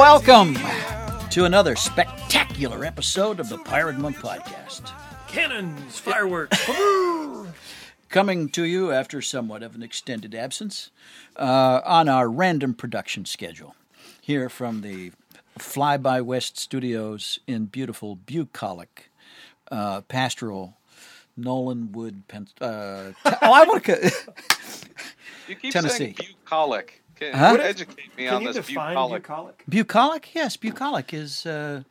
welcome to another spectacular episode of the Pirate Monk Podcast. Cannons, fireworks. Coming to you after somewhat of an extended absence uh, on our random production schedule. Here from the Fly By West studios in beautiful bucolic, uh, pastoral Nolan Wood, Pen- uh, t- oh, I want to. You keep Tennessee. saying bucolic. Can Huh? you educate me Can on you this define bucolic? bucolic? Bucolic? Yes, bucolic is. Uh,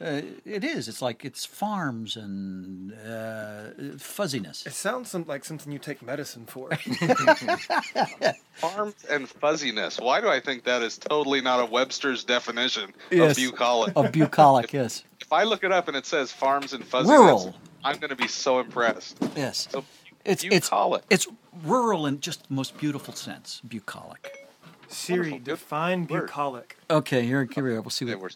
uh, it is. It's like it's farms and uh, fuzziness. It sounds some, like something you take medicine for. Farms and fuzziness. Why do I think that is totally not a Webster's definition Yes. of bucolic? Of bucolic, yes. If I look it up and it says farms and fuzziness, Rural. I'm going to be so impressed. Yes. So It's it's bucolic. it's rural in just the most beautiful sense. Bucolic. Siri, Wonderful. Good define word. bucolic. Okay, here, here we go. We'll see Okay, what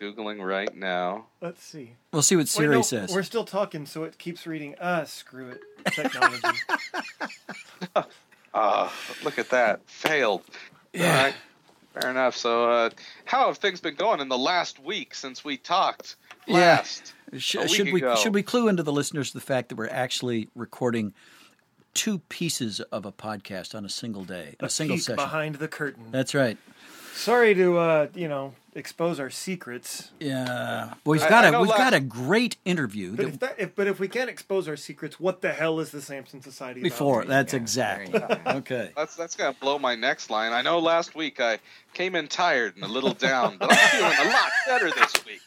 we're googling right now. Let's see. we'll see what Wait, Siri no, says. We're still talking, so it keeps reading. Ah, screw it. Technology. Ah, look at that. Failed. Yeah. All right. Fair enough. So, uh, how have things been going in the last week since we talked Yeah. last? Sh- a week should we ago. should we clue into the listeners the fact that we're actually recording two pieces of a podcast on a single day, a, A single peek session? behind the curtain. That's right. Sorry to uh, you know expose our secrets. Yeah. Well, we've got I a know we've last- got a great interview But that if, that, if but if we can't expose our secrets, what the hell is the Samson Society? about? before. That's exactly okay. That's that's gonna blow my next line. I know last week I came in tired and a little down, but I'm feeling a lot better this week.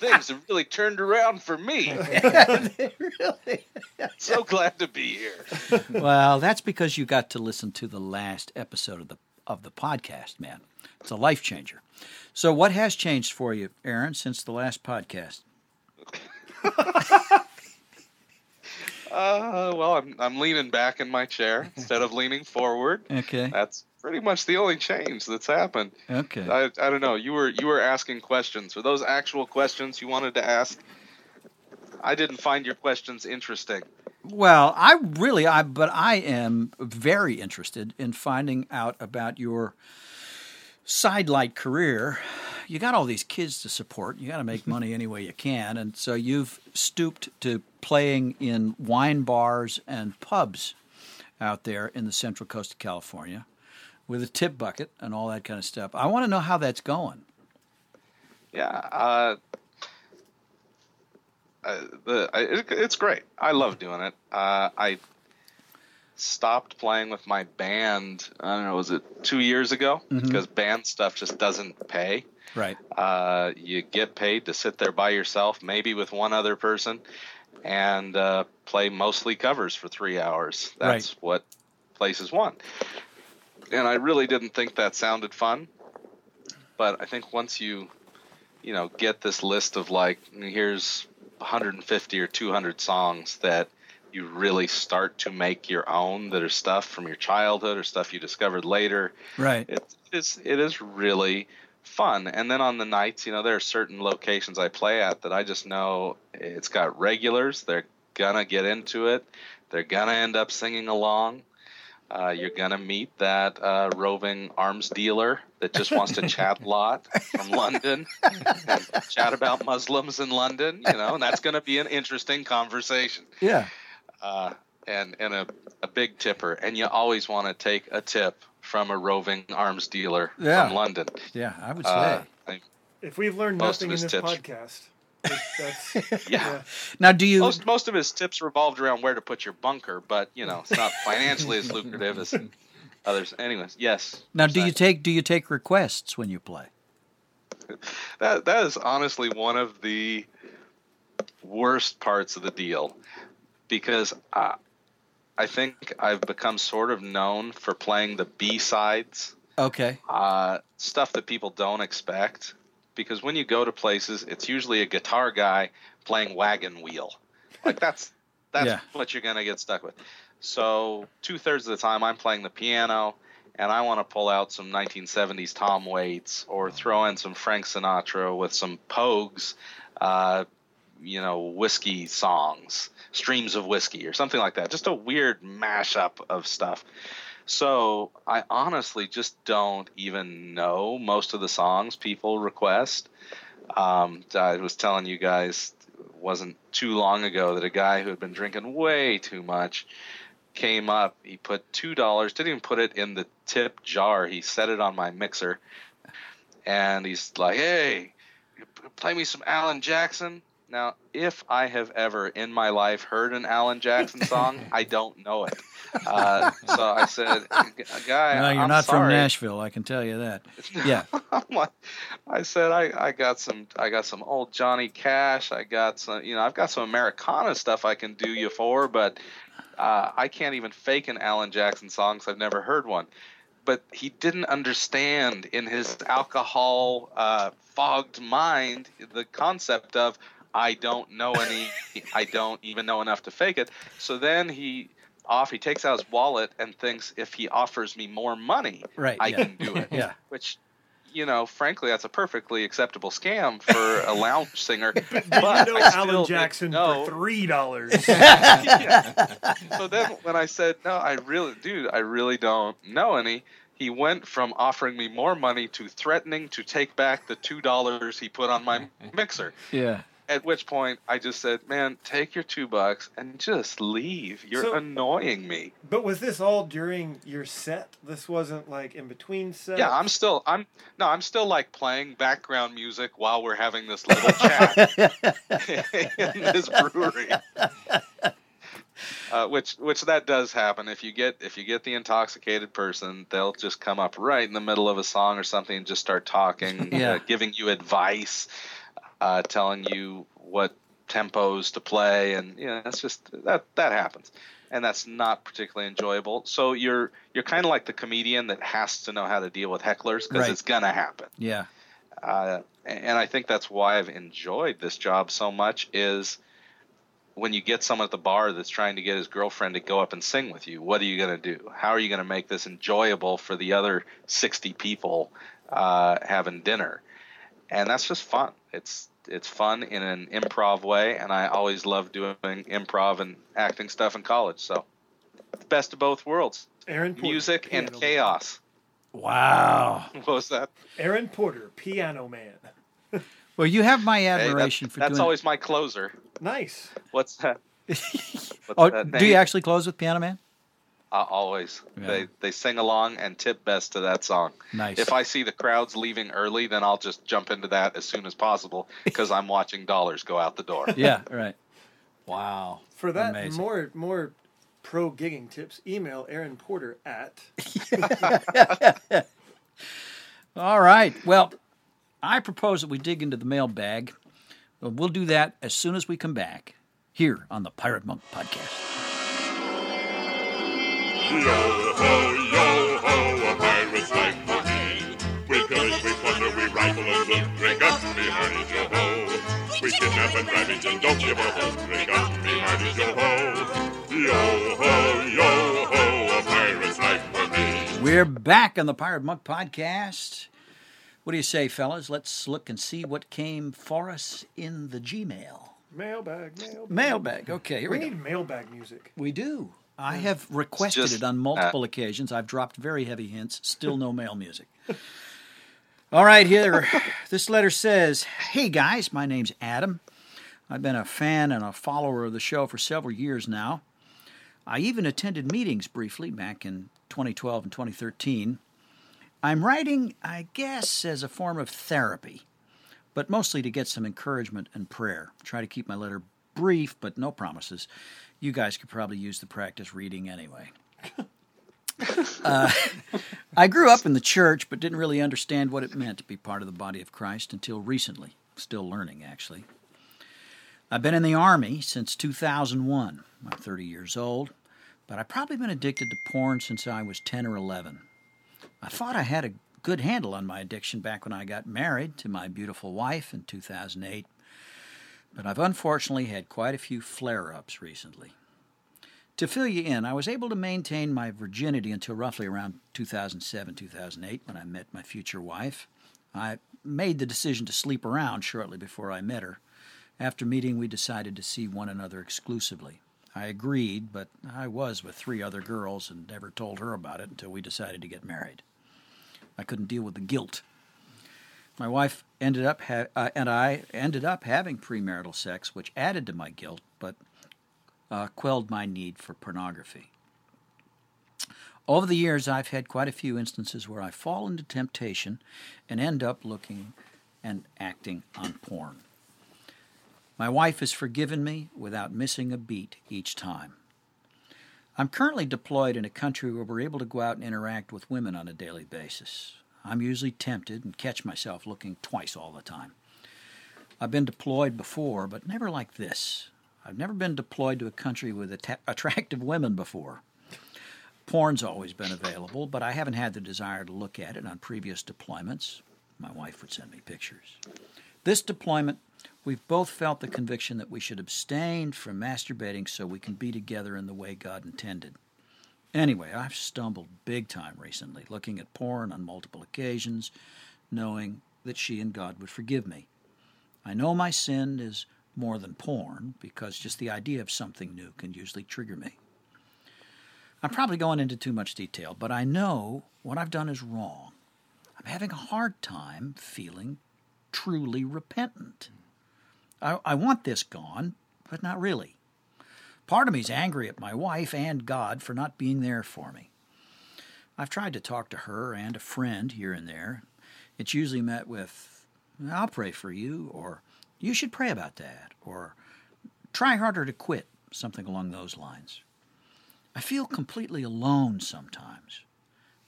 Things have really turned around for me. really? So glad to be here. Well, that's because you got to listen to the last episode of the of the podcast, man. It's a life changer. So, what has changed for you, Aaron, since the last podcast? Uh, well, I'm I'm leaning back in my chair instead of leaning forward. Okay. That's pretty much the only change that's happened. Okay. I, I don't know. You were you were asking questions. Were those actual questions you wanted to ask? I didn't find your questions interesting. Well, I really, I but I am very interested in finding out about your sidelight career. You got all these kids to support. You got to make money any way you can, and so you've stooped to playing in wine bars and pubs out there in the Central Coast of California with a tip bucket and all that kind of stuff. I want to know how that's going. Yeah, uh, uh, the I, it, it's great. I love doing it. Uh, I stopped playing with my band. I don't know, was it two years ago? Because band stuff just doesn't pay. Right. Uh, you get paid to sit there by yourself, maybe with one other person, and uh, play mostly covers for three hours. That's what places want. And I really didn't think that sounded fun, but I think once you, you know, get this list of like, here's 150 or 200 songs that you really start to make your own that are stuff from your childhood or stuff you discovered later Right. it is it is really fun. And then on the nights you know there are certain locations i play at that i just know it's got regulars. They're gonna get into it. They're gonna end up singing along uh, you're gonna meet that uh, roving arms dealer that just wants to chat a lot from London, and chat about Muslims in London, you know, and that's gonna be an interesting conversation Yeah. uh, and and a, a big tipper, and you always want to take a tip from a roving arms dealer Yeah. from London. Yeah. I would say. Uh, I- If we've learned nothing in this tips. podcast, it- that's, Yeah. now, do you? most most of his tips revolved around where to put your bunker, but you know it's not financially as lucrative as others. Anyways, yes. Now, do you take do you take requests when you play? that that is honestly one of the worst parts of the deal because uh, I think I've become sort of known for playing the B sides. Okay. uh, stuff that people don't expect. Because when you go to places, it's usually a guitar guy playing wagon wheel. Like that's that's Yeah. what you're gonna get stuck with. So two thirds of the time, I'm playing the piano, and I want to pull out some 1970s Tom Waits or throw in some Frank Sinatra with some Pogues, uh, you know, whiskey songs, streams of whiskey or something like that. Just a weird mashup of stuff. So I honestly just don't even know most of the songs people request. Um, I was telling you guys, wasn't too long ago that a guy who had been drinking way too much came up. He put two dollars, didn't even put it in the tip jar. He set it on my mixer, and he's like, "Hey, play me some Alan Jackson." Now, if I have ever in my life heard an Alan Jackson song, I don't know it. Uh, so I said, "Guy, no, you're I'm not sorry. from Nashville. I can tell you that." Yeah, like, I said I, I got some I got some old Johnny Cash. I got some you know I've got some Americana stuff I can do you for, but uh, I can't even fake an Alan Jackson song because I've never heard one. But he didn't understand in his alcohol uh, fogged mind the concept of I don't know any, I don't even know enough to fake it. So then he off he takes out his wallet and thinks if he offers me more money, Right, I yeah. can do it. Yeah. Which you know, frankly, that's a perfectly acceptable scam for a lounge singer. But, you know I still Alan didn't Jackson know. for three dollars. Yeah. So then, when I said no, I really, dude, I really don't know any. He went from offering me more money to threatening to take back the two dollars he put on my mixer. yeah. At which point, I just said, "Man, take your two bucks and just leave. You're So- annoying me." but was this all during your set? This wasn't like in between sets. Yeah, I'm still, I'm no, I'm still like playing background music while we're having this little chat in this brewery. Uh, which which that does happen if you get if you get the intoxicated person they'll just come up right in the middle of a song or something and just start talking Yeah. uh, giving you advice uh, telling you what tempos to play and you know that's just that that happens and that's not particularly enjoyable so you're you're kind of like the comedian that has to know how to deal with hecklers because Right. it's gonna happen Yeah. uh, and I think that's why I've enjoyed this job so much is when you get someone at the bar that's trying to get his girlfriend to go up and sing with you, what are you going to do? How are you going to make this enjoyable for the other 60 people uh, having dinner? And that's just fun. It's it's fun in an improv way, and I always loved doing improv and acting stuff in college. So, the best of both worlds: Aaron Porter, music and piano chaos. Wow. What was that? Aaron Porter, piano man. Well, you have my Hey, that- admiration for doing that's doing. always my closer. Nice. What's that? What's oh, that do you actually close with Piano Man? Uh, always. Yeah. They they sing along and tip best to that song. Nice. If I see the crowds leaving early, then I'll just jump into that as soon as possible because I'm watching dollars go out the door. yeah. Right. Wow. For that Amazing. more more pro gigging tips, email Aaron Porter at All right. Well, I propose that we dig into the mailbag. Well, we'll do that as soon as we come back here on the Pirate Monk Podcast. Yo ho, yo ho, a pirate's life for me. We pillage, we plunder, we rifle and loot. Drink up, me hearties, yo ho. We kidnap and ravage and don't give a hoot. Drink up, me hearties, yo ho. Yo ho, yo ho, a pirate's life for me. We're back on the Pirate Monk Podcast. What do you say, fellas? Let's look and see what came for us in the Gmail. mailbag, mailbag. Mailbag. Okay, here We we, go. need mailbag music. We do. I have requested just- it on multiple occasions. I've dropped very heavy hints. Still no mail music. All right, here. This letter says Hey guys, my name's Adam. I've been a fan and a follower of the show for several years now. I even attended meetings briefly back in 2012 and 2013. I'm writing, I guess, as a form of therapy, but mostly to get some encouragement and prayer. Try to keep my letter brief, but no promises. You guys could probably use the practice reading anyway. Uh, I grew up in the church, but didn't really understand what it meant to be part of the body of Christ until recently. Still learning, actually. I've been in the Army since 2001. I'm 30 years old, but I've probably been addicted to porn since I was 10 or 11. I thought I had a good handle on my addiction back when I got married to my beautiful wife in 2008, but I've unfortunately had quite a few flare ups recently. To fill you in, I was able to maintain my virginity until roughly around 2007 2008 when I met my future wife. I made the decision to sleep around shortly before I met her. After meeting, we decided to see one another exclusively. I agreed, but I was with three other girls and never told her about it until we decided to get married. I couldn't deal with the guilt. My wife ended up ha- uh, and I ended up having premarital sex, which added to my guilt, but uh, quelled my need for pornography. Over the years, I've had quite a few instances where I fall into temptation and end up looking and acting on porn. My wife has forgiven me without missing a beat each time. I'm currently deployed in a country where we're able to go out and interact with women on a daily basis. I'm usually tempted and catch myself looking twice all the time. I've been deployed before, but never like this. I've never been deployed to a country with att- attractive women before. Porn's always been available, but I haven't had the desire to look at it on previous deployments. My wife would send me pictures. This deployment, we've both felt the conviction that we should abstain from masturbating so we can be together in the way God intended. Anyway, I've stumbled big time recently, looking at porn on multiple occasions, knowing that she and God would forgive me. I know my sin is more than porn because just the idea of something new can usually trigger me. I'm probably going into too much detail, but I know what I've done is wrong. I'm having a hard time feeling truly repentant. I, I want this gone, but not really. Part of me's angry at my wife and God for not being there for me. I've tried to talk to her and a friend here and there. It's usually met with, I'll pray for you, or you should pray about that, or try harder to quit, something along those lines. I feel completely alone sometimes,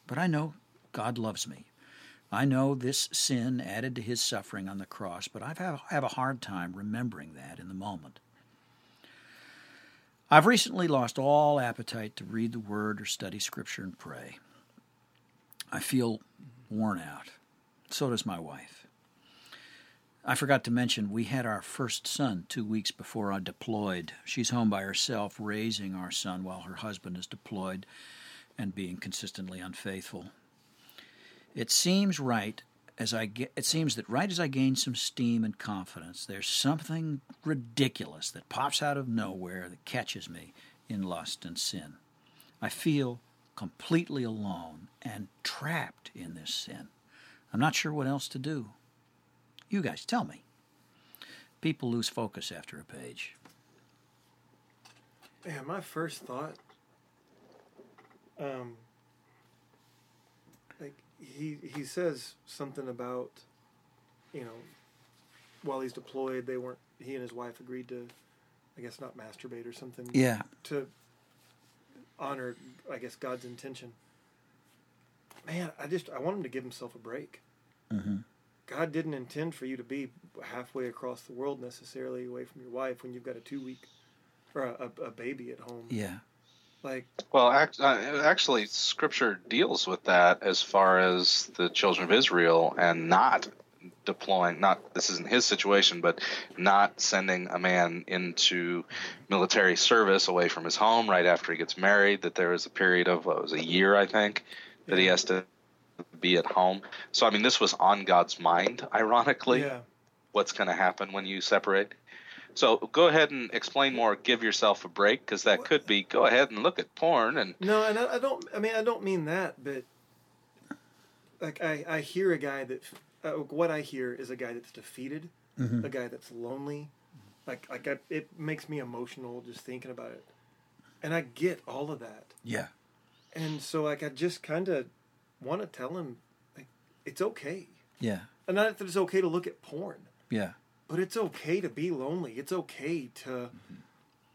but I know God loves me. I know this sin added to his suffering on the cross, but I have a hard time remembering that in the moment. I've recently lost all appetite to read the Word or study Scripture and pray. I feel worn out. So does my wife. I forgot to mention we had our first son two weeks before I deployed. She's home by herself, raising our son while her husband is deployed and being consistently unfaithful. It seems right as I get, it seems that right as I gain some steam and confidence, there's something ridiculous that pops out of nowhere that catches me in lust and sin. I feel completely alone and trapped in this sin. I'm not sure what else to do. You guys tell me. People lose focus after a page. Yeah, my first thought, um, he he says something about, you know, while he's deployed, they weren't. He and his wife agreed to, I guess, not masturbate or something. Yeah. To honor, I guess, God's intention. Man, I just I want him to give himself a break. Mm-hmm. God didn't intend for you to be halfway across the world necessarily away from your wife when you've got a two week or a, a, a baby at home. Yeah. Like, Well, act, uh, actually, Scripture deals with that as far as the children of Israel and not deploying. Not this isn't his situation, but not sending a man into military service away from his home right after he gets married. That there is a period of what was a year, I think, that he has to be at home. So I mean, this was on God's mind. Ironically, yeah. what's going to happen when you separate. So go ahead and explain more. Give yourself a break because that could be go ahead and look at porn and No, and I, I don't. I mean, I don't mean that, but like I, I hear a guy that uh, what I hear is a guy that's defeated, Mm-hmm. a guy that's lonely. Like, like I, it makes me emotional just thinking about it, and I get all of that. Yeah. And so, like, I just kind of want to tell him, like, it's okay, Yeah. and not that it's okay to look at porn, Yeah. But it's okay to be lonely. It's okay to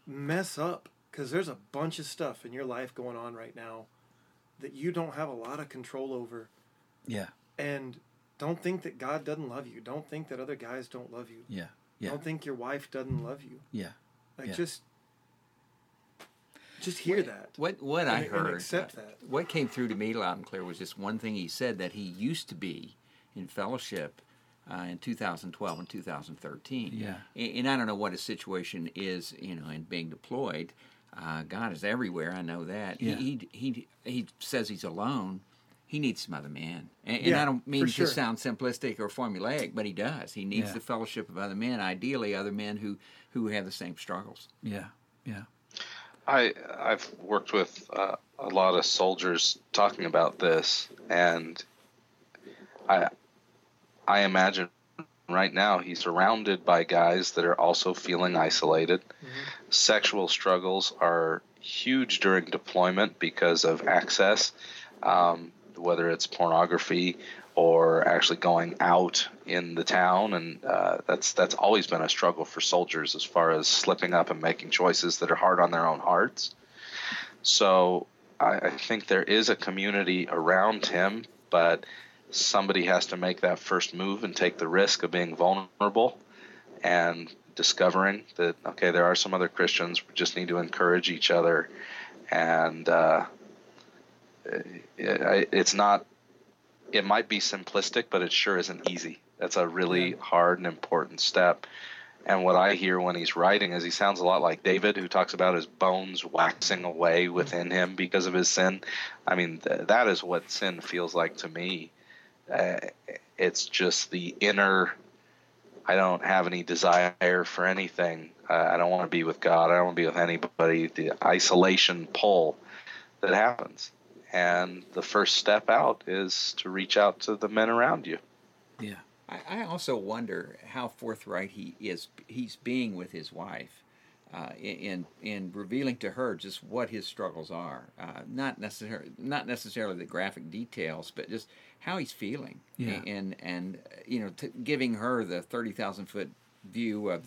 mess up because there's a bunch of stuff in your life going on right now that you don't have a lot of control over. Yeah. And don't think that God doesn't love you. Don't think that other guys don't love you. Yeah. Yeah. Don't think your wife doesn't love you. Yeah. Like Yeah. just just hear that. What what I And- and heard, accept that. what came through to me loud and clear was just one thing he said that he used to be in fellowship uh, in 2012 and 2013. Yeah. And, and I don't know what his situation is, you know, in being deployed. Uh, God is everywhere. I know that. Yeah. He, he he he says he's alone. He needs some other men, and, and Yeah, I don't mean for to sure. sound simplistic or formulaic, but he does. He needs Yeah. the fellowship of other men, ideally other men who who have the same struggles. Yeah. Yeah. I I've worked with uh, a lot of soldiers talking about this, and I I imagine right now he's surrounded by guys that are also feeling isolated. Mm-hmm. Sexual struggles are huge during deployment because of access, um, whether it's pornography or actually going out in the town, and uh, that's that's always been a struggle for soldiers as far as slipping up and making choices that are hard on their own hearts. So I, I think there is a community around him, but somebody has to make that first move and take the risk of being vulnerable and discovering that okay there are some other christians we just need to encourage each other and uh, it, it's not it might be simplistic, but it sure isn't easy. That's a really hard and important step. And what I hear when he's writing is he sounds a lot like David, who talks about his bones waxing away within him because of his sin. I mean, th- that is what sin feels like to me. Uh, it's just the inner, I don't have any desire for anything. Uh, I don't want to be with God. I don't want to be with anybody. The isolation pull that happens and the first step out is to reach out to the men around you. Yeah. I, I also wonder how forthright he is. He's being with his wife. Uh, in in revealing to her just what his struggles are, uh, not necessarily not necessarily the graphic details, but just how he's feeling, yeah. and and you know, t- giving her the thirty thousand foot view of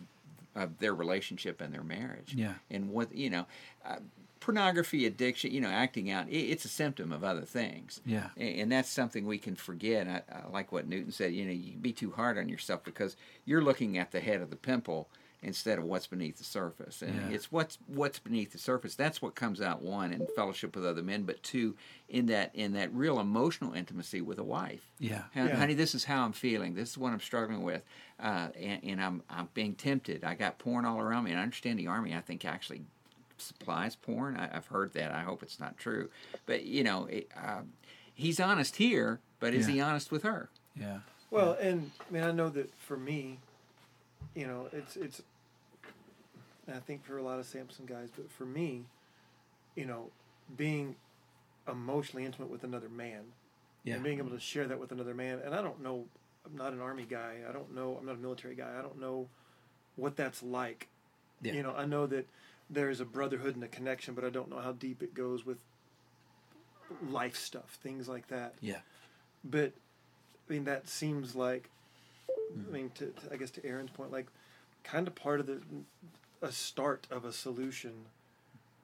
of their relationship and their marriage, yeah, and what you know, uh, pornography addiction, you know, acting out, it's a symptom of other things. Yeah. And, that's something we can forget. I, I, like what Newton said, you know, you be too hard on yourself because you're looking at the head of the pimple instead of what's beneath the surface. And yeah. it's what's what's beneath the surface. That's what comes out one in fellowship with other men, but two in that in that real emotional intimacy with a wife. Yeah. Honey, yeah. honey this is how I'm feeling. This is what I'm struggling with. Uh, and, and I'm I'm being tempted. I got porn all around me. And I understand the army. I think actually supplies porn. I, have heard that. I hope it's not true. But you know, it, uh, he's honest here, but is yeah. he honest with her? Yeah. Well, and I mean, I know that for me, you know, it's it's. I think for a lot of Samson guys, but for me, you know, being emotionally intimate with another man, yeah. and being able to share that with another man, and I don't know, I'm not an army guy. I don't know. I'm not a military guy. I don't know what that's like. Yeah. You know, I know that there's a brotherhood and a connection, but I don't know how deep it goes with life stuff, things like that. Yeah. But I mean, that seems like, I mm. mean, to, to, I guess to Aaron's point, like, kind of part of the a start of a solution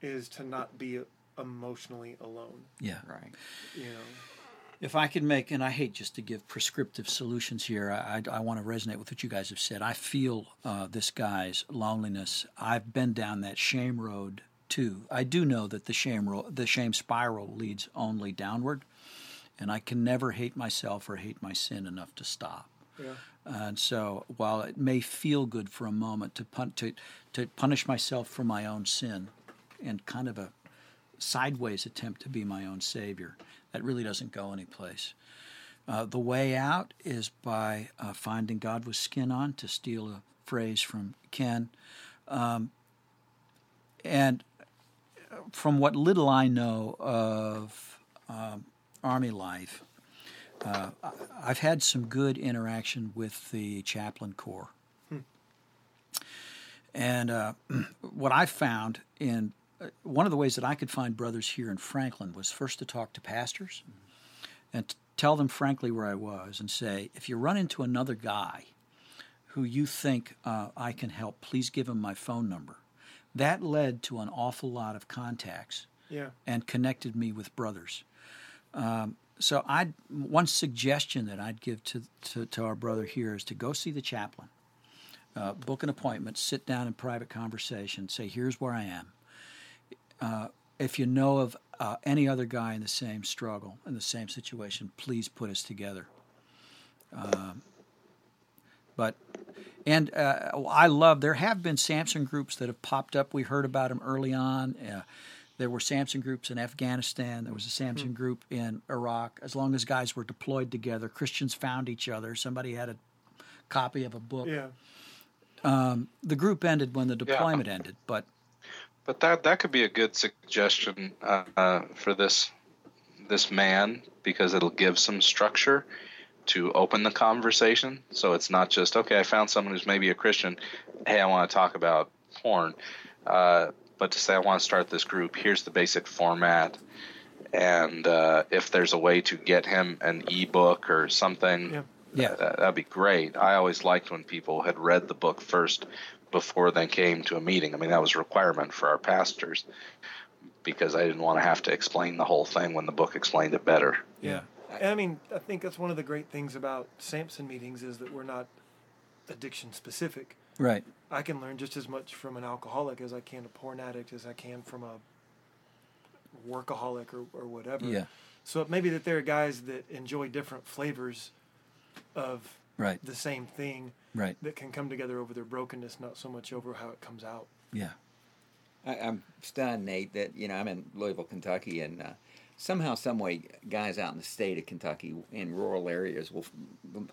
is to not be emotionally alone. Yeah. Right. You know if I could make, and I hate just to give prescriptive solutions here, I, I, I want to resonate with what you guys have said. I feel uh, this guy's loneliness. I've been down that shame road too. I do know that the shame ro- the shame spiral leads only downward, and I can never hate myself or hate my sin enough to stop. Yeah. And so, while it may feel good for a moment to pun- to to punish myself for my own sin, and kind of a sideways attempt to be my own savior, that really doesn't go anyplace. Uh, the way out is by uh, finding God with skin on, to steal a phrase from Ken. Um, and from what little I know of um, Army life, uh, I've had some good interaction with the chaplain corps. Hmm. And uh, what I found in one of the ways that I could find brothers here in Franklin was first to talk to pastors and tell them frankly where I was and say, if you run into another guy who you think uh, I can help, please give him my phone number. That led to an awful lot of contacts yeah. and connected me with brothers. Um, so I one suggestion that I'd give to, to, to, our brother here is to go see the chaplain, uh, book an appointment, sit down in private conversation, say, here's where I am uh, if you know of uh, any other guy in the same struggle, in the same situation, please put us together. Um, but and uh, I love there have been Samson groups that have popped up. We heard about them early on. There were Samson groups in Afghanistan. There was a Samson mm-hmm. group in Iraq. As long as guys were deployed together, Christians found each other. Somebody had a copy of a book. Yeah. Um, the group ended when the deployment yeah. ended, but But that that could be a good suggestion uh, uh, for this this man because it'll give some structure to open the conversation. So it's not just okay. I found someone who's maybe a Christian. Hey, I want to talk about porn. Uh, but to say I want to start this group, here's the basic format, and uh, if there's a way to get him an ebook or something, Yeah. Yeah. that, that'd be great. I always liked when people had read the book first before they came to a meeting. I mean, that was a requirement for our pastors because I didn't want to have to explain the whole thing when the book explained it better. Yeah. And I mean, I think that's one of the great things about Samson meetings is that we're not addiction specific. Right. I can learn just as much from an alcoholic as I can a porn addict as I can from a workaholic or, or whatever. Yeah. So it may be that there are guys that enjoy different flavors of Right. the same thing Right. that can come together over their brokenness, not so much over how it comes out. Yeah. I, I'm stunned, Nate, that you know I'm in Louisville, Kentucky, and uh, somehow, some way, guys out in the state of Kentucky in rural areas, will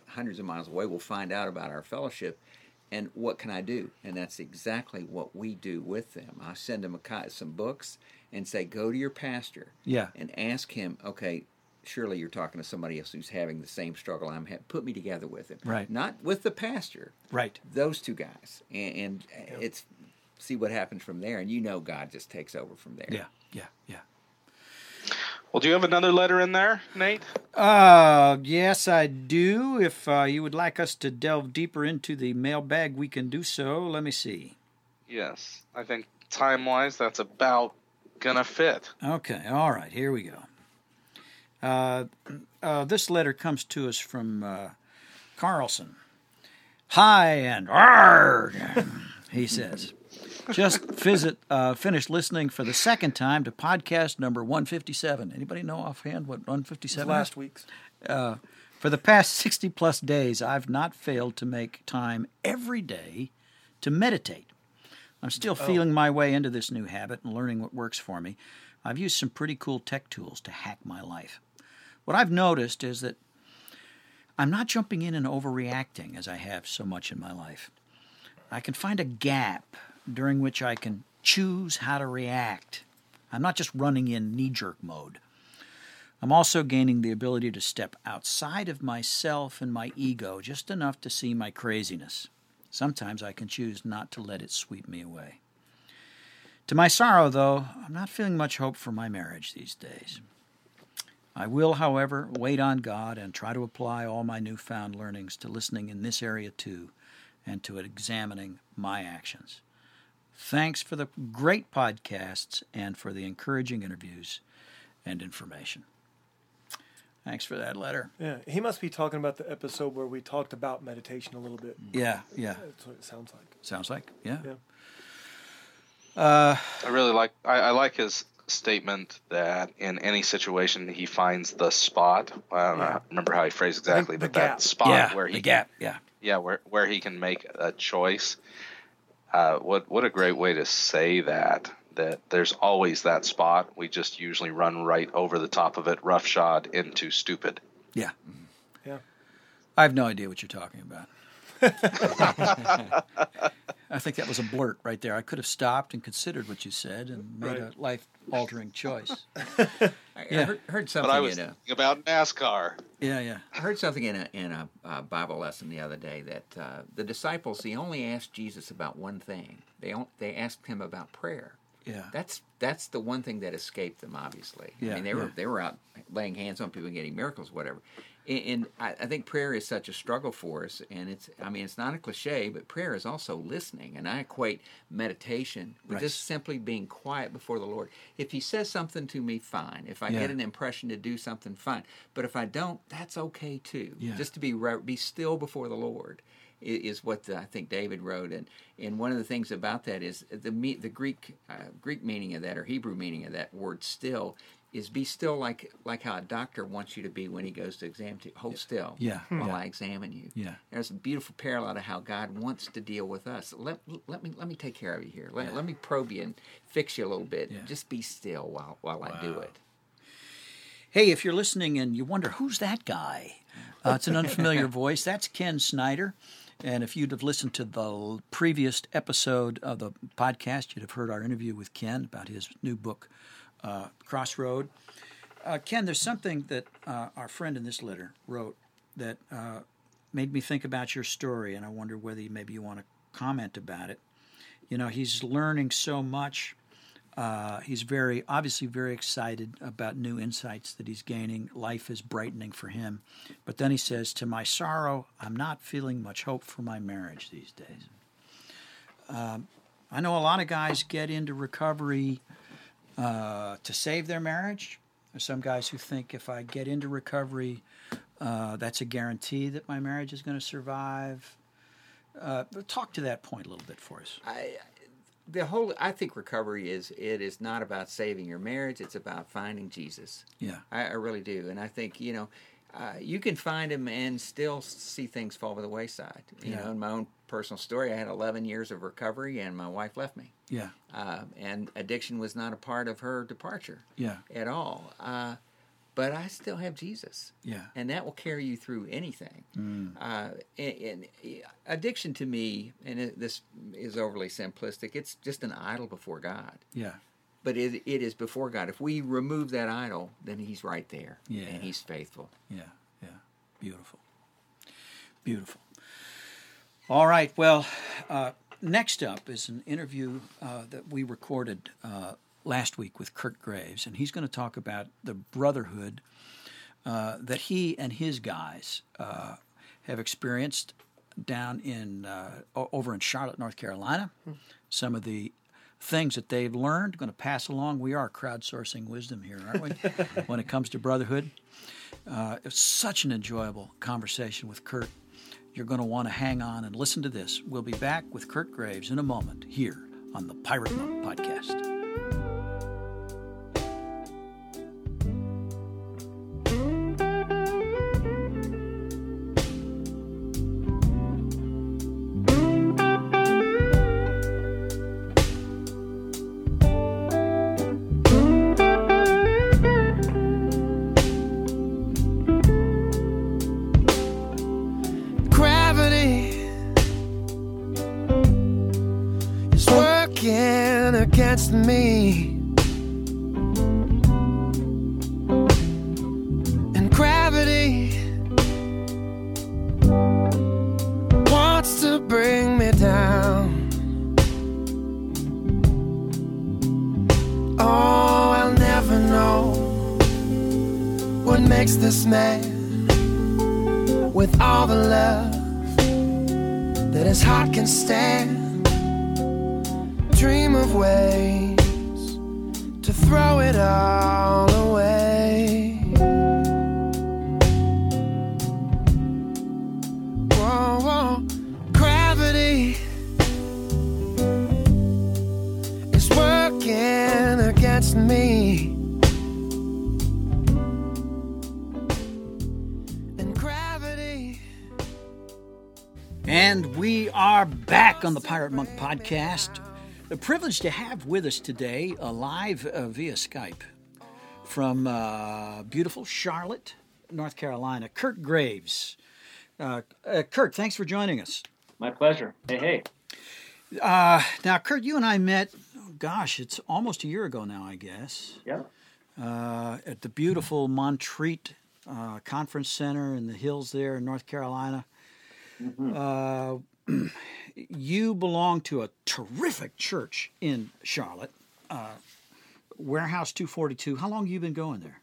hundreds of miles away, will find out about our fellowship. And what can I do? And that's exactly what we do with them. I send them a, some books and say, go to your pastor Yeah. and ask him, okay, surely you're talking to somebody else who's having the same struggle I'm having. Put me together with him. Right. Not with the pastor, Right. those two guys. And, and it's see what happens from there. And you know God just takes over from there. Yeah. Yeah. Yeah. Well, do you have another letter in there, Nate? Uh, yes, I do. If uh, you would like us to delve deeper into the mailbag, we can do so. Let me see. Yes. I think time wise, that's about gonna fit. Okay, all right, here we go. Uh, uh, this letter comes to us from uh, Carlson. Hi and arg, he says. Just visit, uh, finished listening for the second time to podcast number 157. Anybody know offhand what 157 is? Last week's. Uh, for the past 60 plus days, I've not failed to make time every day to meditate. I'm still feeling my way into this new habit and learning what works for me. I've used some pretty cool tech tools to hack my life. What I've noticed is that I'm not jumping in and overreacting as I have so much in my life. I can find a gap during which I can choose how to react. I'm not just running in knee jerk mode. I'm also gaining the ability to step outside of myself and my ego just enough to see my craziness. Sometimes I can choose not to let it sweep me away. To my sorrow, though, I'm not feeling much hope for my marriage these days. I will, however, wait on God and try to apply all my newfound learnings to listening in this area too and to examining my actions. Thanks for the great podcasts and for the encouraging interviews and information. Thanks for that letter. Yeah, he must be talking about the episode where we talked about meditation a little bit. Yeah, yeah. That's what it sounds like. Sounds like, yeah. Yeah. I really like I, I like his statement that in any situation he finds the spot. I don't know, remember how he phrased exactly, the but gap. that spot yeah, where he the gap, yeah. yeah where where he can make a choice. Uh, what what a great way to say that that there's always that spot. We just usually run right over the top of it, roughshod into stupid. Yeah. Yeah. I have no idea what you're talking about. I think that was a blurt right there. I could have stopped and considered what you said and made Right. a life altering choice. I, I Yeah. heard, heard But something I was in a thinking about NASCAR. Yeah, yeah. I heard something in a in a uh, Bible lesson the other day that uh, the disciples they only asked Jesus about one thing. They on, they asked him about prayer. Yeah. That's that's the one thing that escaped them. Obviously, Yeah, I mean they were yeah. they were out laying hands on people and getting miracles, whatever. And, I, I think prayer is such a struggle for us, and it's I mean it's not a cliche, but prayer is also listening, and I equate meditation with Right. just simply being quiet before the Lord. If He says something to me, fine. If I Yeah. get an impression to do something, fine. But if I don't, that's okay too. Yeah. Just to be re- be still before the Lord is what the, I think David wrote, and and one of the things about that is the me- the Greek uh, Greek meaning of that or Hebrew meaning of that word still is be still like like how a doctor wants you to be when he goes to exam you. Hold still, Yeah. while Yeah. I examine you. Yeah. There's a beautiful parallel to how God wants to deal with us. Let let me let me take care of you here. Let, Yeah. let me probe you and fix you a little bit. Yeah. Just be still while while I do it. Hey, if you're listening and you wonder who's that guy, uh, it's an unfamiliar voice. That's Ken Snyder. And if you'd have listened to the previous episode of the podcast, you'd have heard our interview with Ken about his new book, uh, Crossroad. Uh, Ken, there's something that uh, our friend in this letter wrote that uh, made me think about your story, and I wonder whether maybe you want to comment about it. You know, he's learning so much. Uh, he's very obviously very excited about new insights that he's gaining. Life is brightening for him. But then he says, To my sorrow, I'm not feeling much hope for my marriage these days. Um, I know a lot of guys get into recovery uh, to save their marriage. There's some guys who think if I get into recovery, uh, that's a guarantee that my marriage is going to survive. Uh, talk to that point a little bit for us. I, the whole, I think recovery is it is not about saving your marriage. It's about finding Jesus. Yeah, I, I really do, and I think you know, uh, you can find him and still see things fall by the wayside. You Yeah. know, in my own personal story, I had 11 years of recovery, and my wife left me. yeah, uh, and addiction was not a part of her departure yeah, at all. Uh, but I still have Jesus, yeah, and that will carry you through anything. Mm. Uh, and, and addiction to me, and it, this is overly simplistic, it's just an idol before God. yeah, But it, it is before God. If we remove that idol, then He's right there, Yeah. and He's faithful. yeah, yeah. Beautiful, beautiful. All right. Well, uh, next up is an interview uh, that we recorded uh, last week with Kurt Graves, and he's going to talk about the brotherhood uh, that he and his guys uh, have experienced down in uh, over in Charlotte, North Carolina. Some of the things that they've learned, going to pass along. We are crowdsourcing wisdom here, aren't we? when it comes to brotherhood, uh, it's such an enjoyable conversation with Kurt. You're going to want to hang on and listen to this. We'll be back with Kurt Graves in a moment here on the Pirate Monk Podcast. Podcast. The privilege to have with us today, uh, live uh, via Skype, from uh, beautiful Charlotte, North Carolina, Kurt Graves. Uh, uh, Kurt, thanks for joining us. My pleasure. Hey, hey. Now, Kurt, you and I met, oh, gosh, it's almost a year ago now, I guess, Yeah. uh, at the beautiful Montreat uh, Conference Center in the hills there in North Carolina. Uh, you belong to a terrific church in Charlotte, uh, Warehouse 242. How long have you been going there?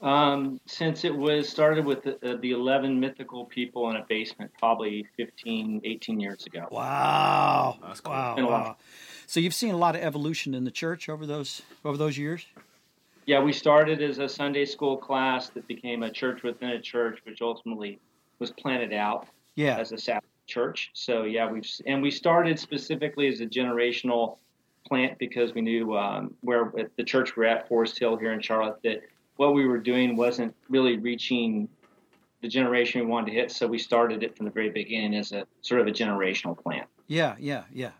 Um, since it was started with the, uh, the 11 mythical people in a basement, probably 15, 18 years ago. Wow, wow, Been a while. wow. So you've seen a lot of evolution in the church over those over those years. Yeah, we started as a Sunday school class that became a church within a church, which ultimately was planted out Yeah, as a Sabbath church. So yeah, we've and we started specifically as a generational plant because we knew um, where at the church we're at, Forest Hill here in Charlotte, that what we were doing wasn't really reaching the generation we wanted to hit. So we started it from the very beginning as a sort of a generational plant. Yeah, yeah, yeah.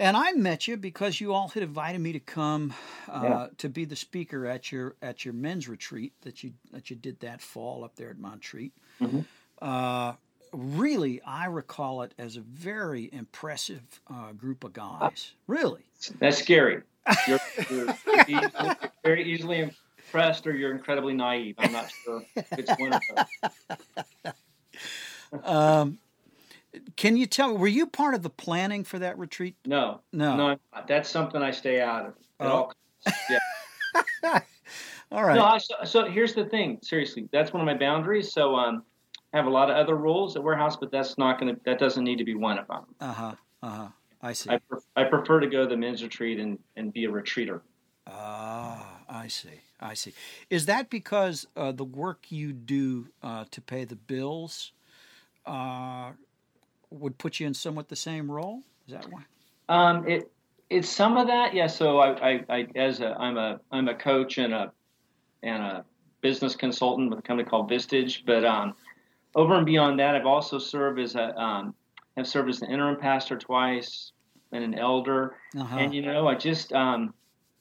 And I met you because you all had invited me to come uh, Yeah. to be the speaker at your at your men's retreat that you that you did that fall up there at Montreat. Mhm. Uh, really, I recall it as a very impressive uh, group of guys. Really, That's scary. You're, you're easily- very easily impressed, or you're incredibly naive. I'm not sure which one of those. can you tell? Were you part of the planning for that retreat? No, No. no, I'm not. that's something I stay out of. At Oh. all costs. Yeah. All right. No, I, so, so here's the thing. Seriously, that's one of my boundaries. So um, have a lot of other rules at warehouse, but that's not going to. That doesn't need to be one of them. Uh huh. Uh huh. I see. I, pref- I prefer to go to the men's retreat and, and be a retreater. Ah, I see. I see. Is that because uh, the work you do uh, to pay the bills uh, would put you in somewhat the same role? Is that why? Um, it it's some of that, yeah. So I, I, I as a I'm a I'm a coach and a and a business consultant with a company called Vistage. But um, over and beyond that, I've also served as a um, have served as an interim pastor twice and an elder. Uh-huh. And you know, I just um,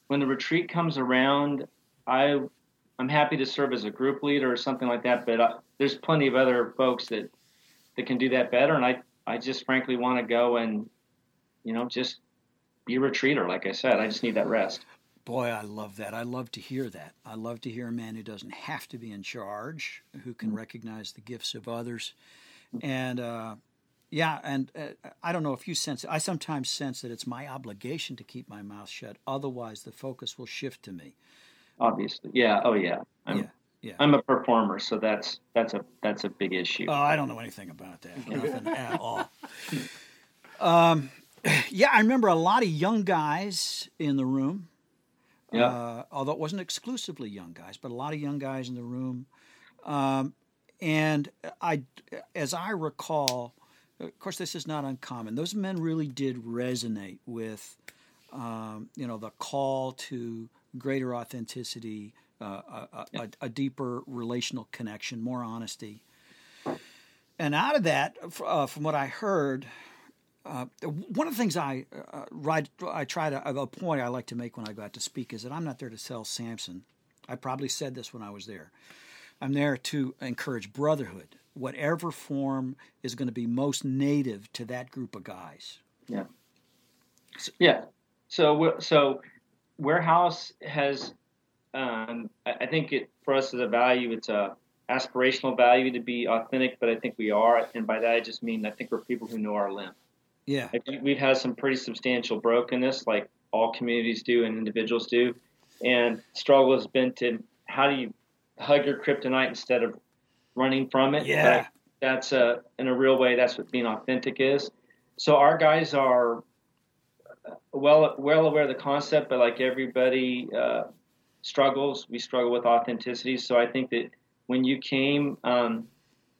when the retreat comes around, I I'm happy to serve as a group leader or something like that. But uh, there's plenty of other folks that that can do that better, and I I just frankly want to go and you know just be a retreater. Like I said, I just need that rest. Boy, I love that. I love to hear that. I love to hear a man who doesn't have to be in charge, who can recognize the gifts of others. And uh, yeah, and uh, I don't know if you sense it. I sometimes sense that it's my obligation to keep my mouth shut. Otherwise, the focus will shift to me. Obviously, yeah. Oh yeah. I'm Yeah, yeah. I'm a performer, so that's that's a that's a big issue. Oh, I don't know anything about that. Nothing at all. Um, yeah, I remember a lot of young guys in the room. Yeah. Uh, although it wasn't exclusively young guys, but a lot of young guys in the room. Um, and I, as I recall, of course, this is not uncommon. Those men really did resonate with, um, you know, the call to greater authenticity, uh, a, a, a deeper relational connection, more honesty. And out of that, uh, from what I heard, uh, one of the things I uh, write, I try to a point I like to make when I go out to speak is that I'm not there to sell Samson. I probably said this when I was there. I'm there to encourage brotherhood, whatever form is going to be most native to that group of guys. Yeah. Yeah. So so warehouse has, um, I think it for us as a value, it's a aspirational value to be authentic, but I think we are, and by that I just mean I think we're people who know our limit. Yeah, we've had some pretty substantial brokenness, like all communities do and individuals do, and struggle has been to how do you hug your kryptonite instead of running from it. Yeah. But that's a in a real way. That's what being authentic is. So our guys are uh, well well aware of the concept, but like everybody uh, struggles, we struggle with authenticity. So I think that when you came, um,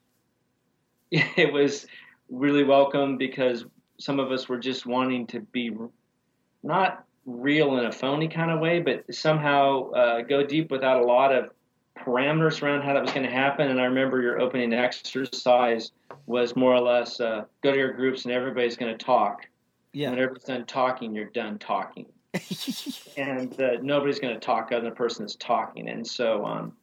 it was really welcome because some of us were just wanting to be not real in a phony kind of way, but somehow uh, go deep without a lot of parameters around how that was going to happen. And I remember your opening exercise was more or less uh, go to your groups and everybody's going to talk. yeah, When everybody's done talking, you're done talking. and uh, nobody's going to talk other than the person that's talking. And so, um,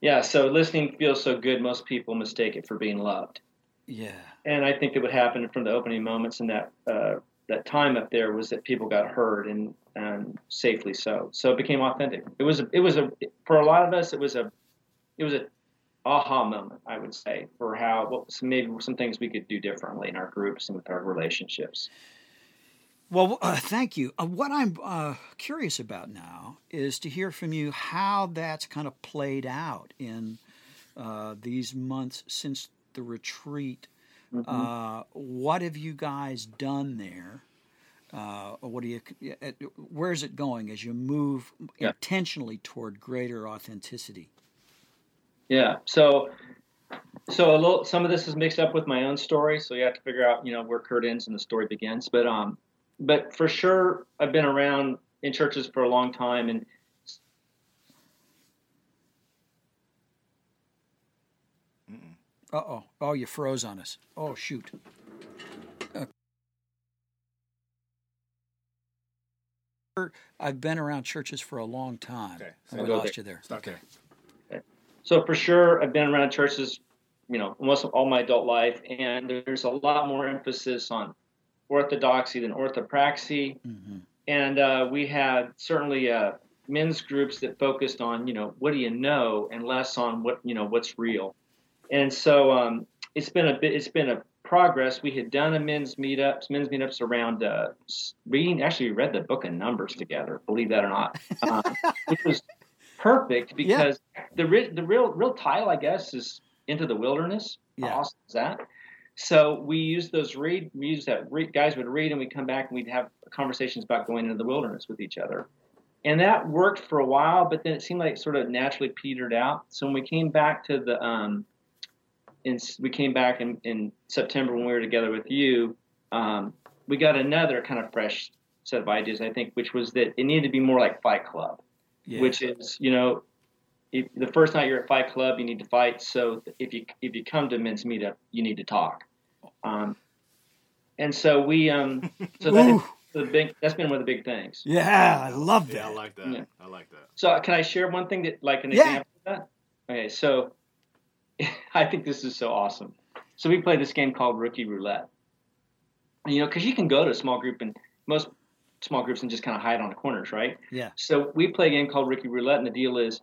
yeah, so listening feels so good. Most people mistake it for being loved yeah. And I think that what happened from the opening moments in that uh, that time up there was that people got heard and and safely so. So it became authentic. It was a, it was a for a lot of us it was a it was a aha moment I would say for how what some, maybe some things we could do differently in our groups and with our relationships. Well, uh, thank you. Uh, what I'm uh, curious about now is to hear from you how that's kind of played out in uh, these months since the retreat. Uh, what have you guys done there? Uh, what do you? uh, Where is it going as you move Yeah. intentionally toward greater authenticity? Yeah. So so a little some of this is mixed up with my own story, so you have to figure out, you know, where Kurt ends and the story begins. But um but for sure I've been around in churches for a long time and Uh oh. Oh, you froze on us. Oh, shoot. Uh, I've been around churches for a long time. Okay, I so- lost you there. Okay. so for sure I've been around churches you know, most of all my adult life, and there's a lot more emphasis on orthodoxy than orthopraxy. Mm-hmm. And uh, we had certainly uh, men's groups that focused on, you know, what do you know, and less on what you know what's real. And so um, it's been a bit. It's been a progress. We had done a men's meetups, men's meetups around uh, reading. Actually, we read the book of Numbers together. Believe that or not, um, which was perfect because yeah. the the real real title, I guess, is into the wilderness. Yeah. How awesome is that? So we used those read. We used that read, guys would read, and we'd come back and we'd have conversations about going into the wilderness with each other. And that worked for a while, but then it seemed like it sort of naturally petered out. So when we came back to the um, in, we came back in, in September when we were together with you, um, we got another kind of fresh set of ideas, I think, which was that it needed to be more like Fight Club, yeah. which is, you know, if, the first night you're at Fight Club, you need to fight. So if you if you come to men's meetup, you need to talk. Um, and so we, um, so that the big that's been one of the big things. Yeah, I love that. Yeah, I like that. Yeah. I like that. So can I share one thing that like an yeah. example of that? Okay, so I think this is so awesome. So we play this game called Rookie Roulette. You know, because you can go to a small group and most small groups and just kind of hide on the corners, right? Yeah. So we play a game called Rookie Roulette, and the deal is,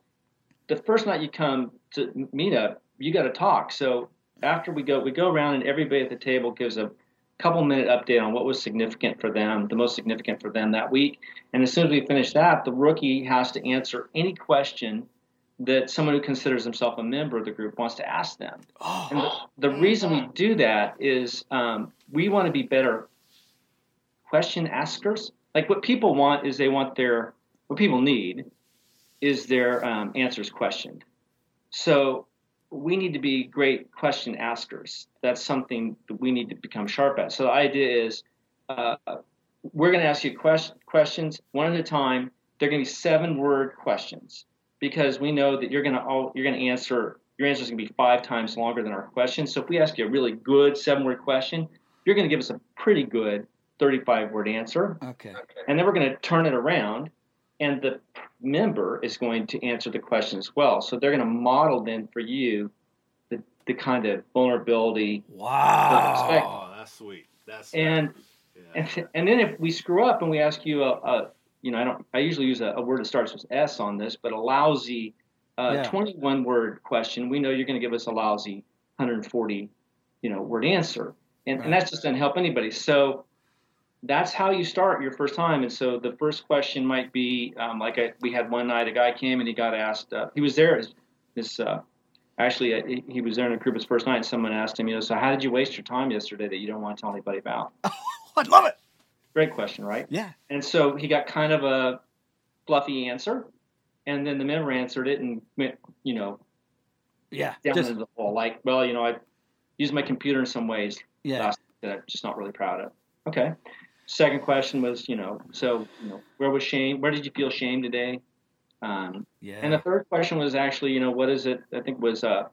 the first night you come to meet up, you got to talk. So after we go, we go around and everybody at the table gives a couple minute update on what was significant for them, the most significant for them that week. And as soon as we finish that, the rookie has to answer any question that someone who considers himself a member of the group wants to ask them. Oh. And the, the, reason we do that is um, we want to be better question askers. Like what people want is they want their, what people need is their um, answers questioned. So we need to be great question askers. That's something that we need to become sharp at. So the idea is uh, we're going to ask you quest- questions one at a time. They're going to be seven word questions because we know that you're going to all you're going to answer your answer is going to be five times longer than our question. So if we ask you a really good seven word question, you're going to give us a pretty good 35 word answer. Okay. And then we're going to turn it around and the member is going to answer the question as well. So they're going to model then for you the, the kind of vulnerability. Wow. Oh, that's sweet. That's and, yeah. and and then if we screw up and we ask you a, a you know I don't I usually use a, a, word that starts with S on this, but a lousy uh, yeah. 21 word question, we know you're going to give us a lousy 140 you know word answer, and, right. and that's just doesn't help anybody. So that's how you start your first time. And so the first question might be um, like I, we had one night, a guy came and he got asked. Uh, he was there. This uh, actually uh, he, he, was there in a group his first night. And someone asked him, you know, so how did you waste your time yesterday that you don't want to tell anybody about? I love it. Great question, right? Yeah. And so he got kind of a fluffy answer, and then the member answered it and went, you know, yeah, down just, into the hole. Like, well, you know, I use my computer in some ways yeah. that I'm just not really proud of. Okay. Second question was, you know, so you know, where was shame? Where did you feel shame today? Um, yeah. And the third question was actually, you know, what is it? I think was uh,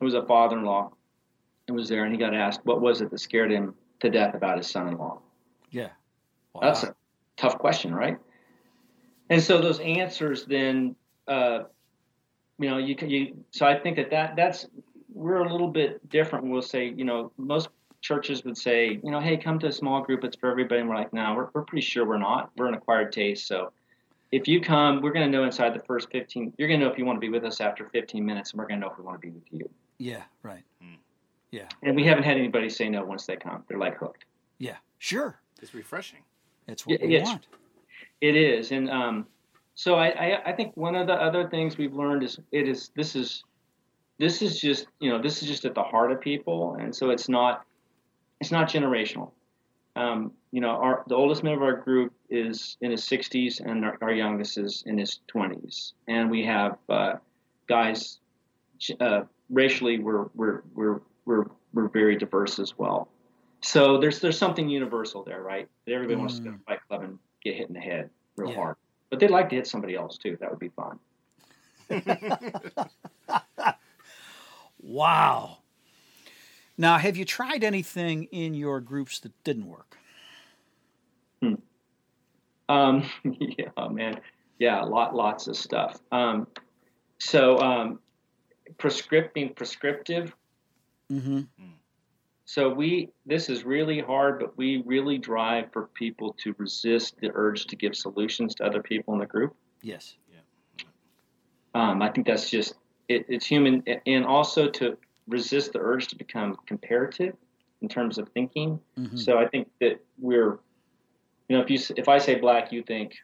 it was a father-in-law. It was there, and he got asked, what was it that scared him to death about his son-in-law? Yeah. Wow. That's a tough question, right? And so those answers then, uh, you know, you you. So I think that that that's we're a little bit different. We'll say, you know, most churches would say, you know, hey, come to a small group. It's for everybody. And we're like, no, we're, we're pretty sure we're not. We're an acquired taste. So if you come, we're going to know inside the first 15, you're going to know if you want to be with us after 15 minutes, and we're going to know if we want to be with you. Yeah, right. Mm. Yeah. And we haven't had anybody say no once they come. They're like hooked. Yeah, sure. It's refreshing. It's what we want. It is. And um, so I, I, I think one of the other things we've learned is it is this is this is just you know this is just at the heart of people and so it's not it's not generational. Um, you know, our the oldest member of our group is in his 60s, and our, our youngest is in his 20s. And we have uh, guys uh, racially, we're we're we're we're we're very diverse as well. So there's there's something universal there, right? That everybody mm. wants to go to Fight Club and get hit in the head real yeah. hard, but they'd like to hit somebody else too. That would be fun. wow. Now, have you tried anything in your groups that didn't work? Hmm. Um, yeah, man. Yeah, lot, lots of stuff. Um, so, um, prescript, being prescriptive Mm-hmm. So we this is really hard, but we really drive for people to resist the urge to give solutions to other people in the group. Yes. Um, I think that's just it, it's human, and also to resist the urge to become comparative in terms of thinking. Mhm. So I think that we're, you know, if you if I say black, you think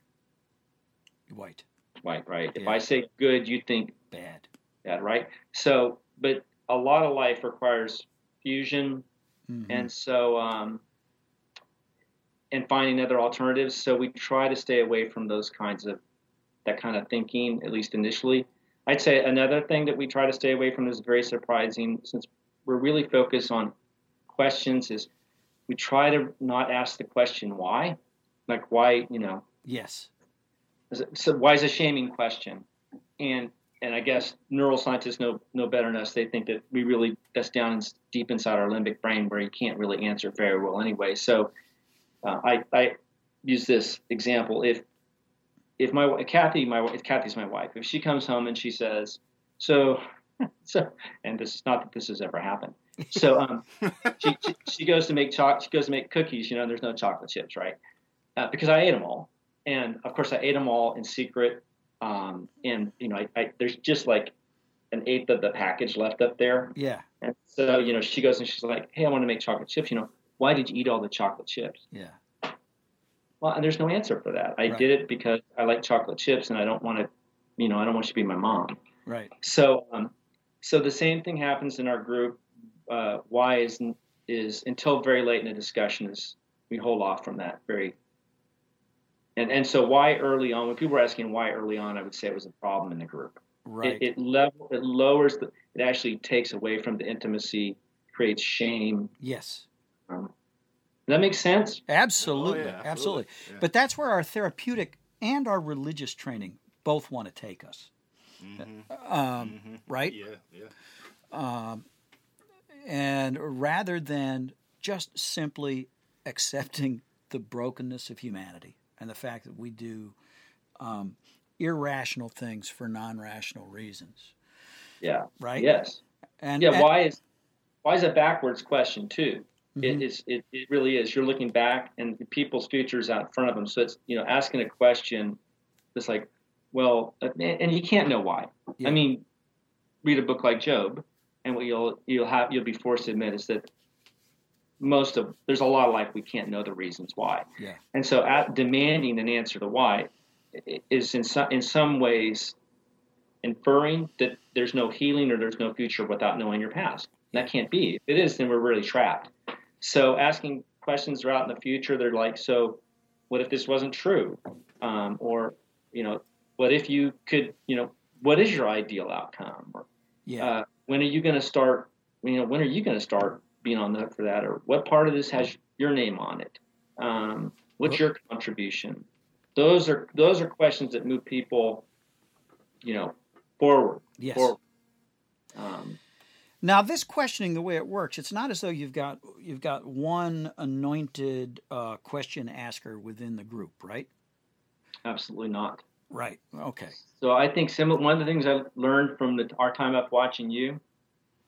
White. white, right? If I say good, you think Bad. bad, right? So, but a lot of life requires fusion, Mhm. and so um, and finding other alternatives. So we try to stay away from those kinds of that kind of thinking, at least initially. I'd say another thing that we try to stay away from is very surprising, since we're really focused on questions. Is we try to not ask the question why, like why, you know, Yes. so why is a shaming question? And and I guess neuroscientists know know better than us. They think that we really that's down in, deep inside our limbic brain where you can't really answer very well anyway. So uh, I I use this example. If if my Kathy my if Kathy's my wife, if she comes home and she says, so so, and this is not that this has ever happened. So um, she, she she goes to make choc she goes to make cookies. You know, there's no chocolate chips, right? Uh, because I ate them all and of course I ate them all in secret. Um, and you know, I, I, there's just like an eighth of the package left up there. Yeah. And so you know, she goes and she's like, "Hey, I want to make chocolate chips. You know, why did you eat all the chocolate chips?" Yeah. Well, and there's no answer for that. I Right. did it because I like chocolate chips, and I don't want to, you know, I don't want you to be my mom. Right. So, um, so the same thing happens in our group. Uh, why is is until very late in the discussion is we hold off from that very. And and so why early on? When people were asking why early on, I would say it was a problem in the group. Right. It it, level, it lowers the. It actually takes away from the intimacy, creates shame. yes. Um, that makes sense? Absolutely. Oh, yeah, absolutely. absolutely. Yeah. But that's where our therapeutic and our religious training both want to take us. Um, Right? Mm-hmm. Yeah, yeah. And rather than just simply accepting the brokenness of humanity and the fact that we do um, irrational things for non rational reasons. Yeah. Right? Yes. And, Yeah. and- Why is why is a backwards question too? Mhm. It is. It, it really is. You're looking back, and people's futures out in front of them. So it's you know asking a question that's like, well, uh, and and you can't know why. Yeah. I mean, read a book like Job, and what you'll you'll have you'll be forced to admit is that most of there's a lot of life we can't know the reasons why. Yeah. And so at demanding an answer to why is in some in some ways inferring that there's no healing or there's no future without knowing your past. That can't be. If it is, then we're really trapped. So asking questions are out in the future. They're like, so what if this wasn't true? Um, or, you know, what if you could, you know, what is your ideal outcome? Or yeah. uh, when are you going to start, you know, when are you going to start being on the hook for that? Or what part of this has your name on it? Um, what's your contribution? Those are those are questions that move people, you know, forward. yes. Forward. Um, Now, this questioning, the way it works, it's not as though you've got you've got one anointed uh, question asker within the group, right? absolutely not. Right. Okay. So I think some one of the things I learned from the, our time up watching you,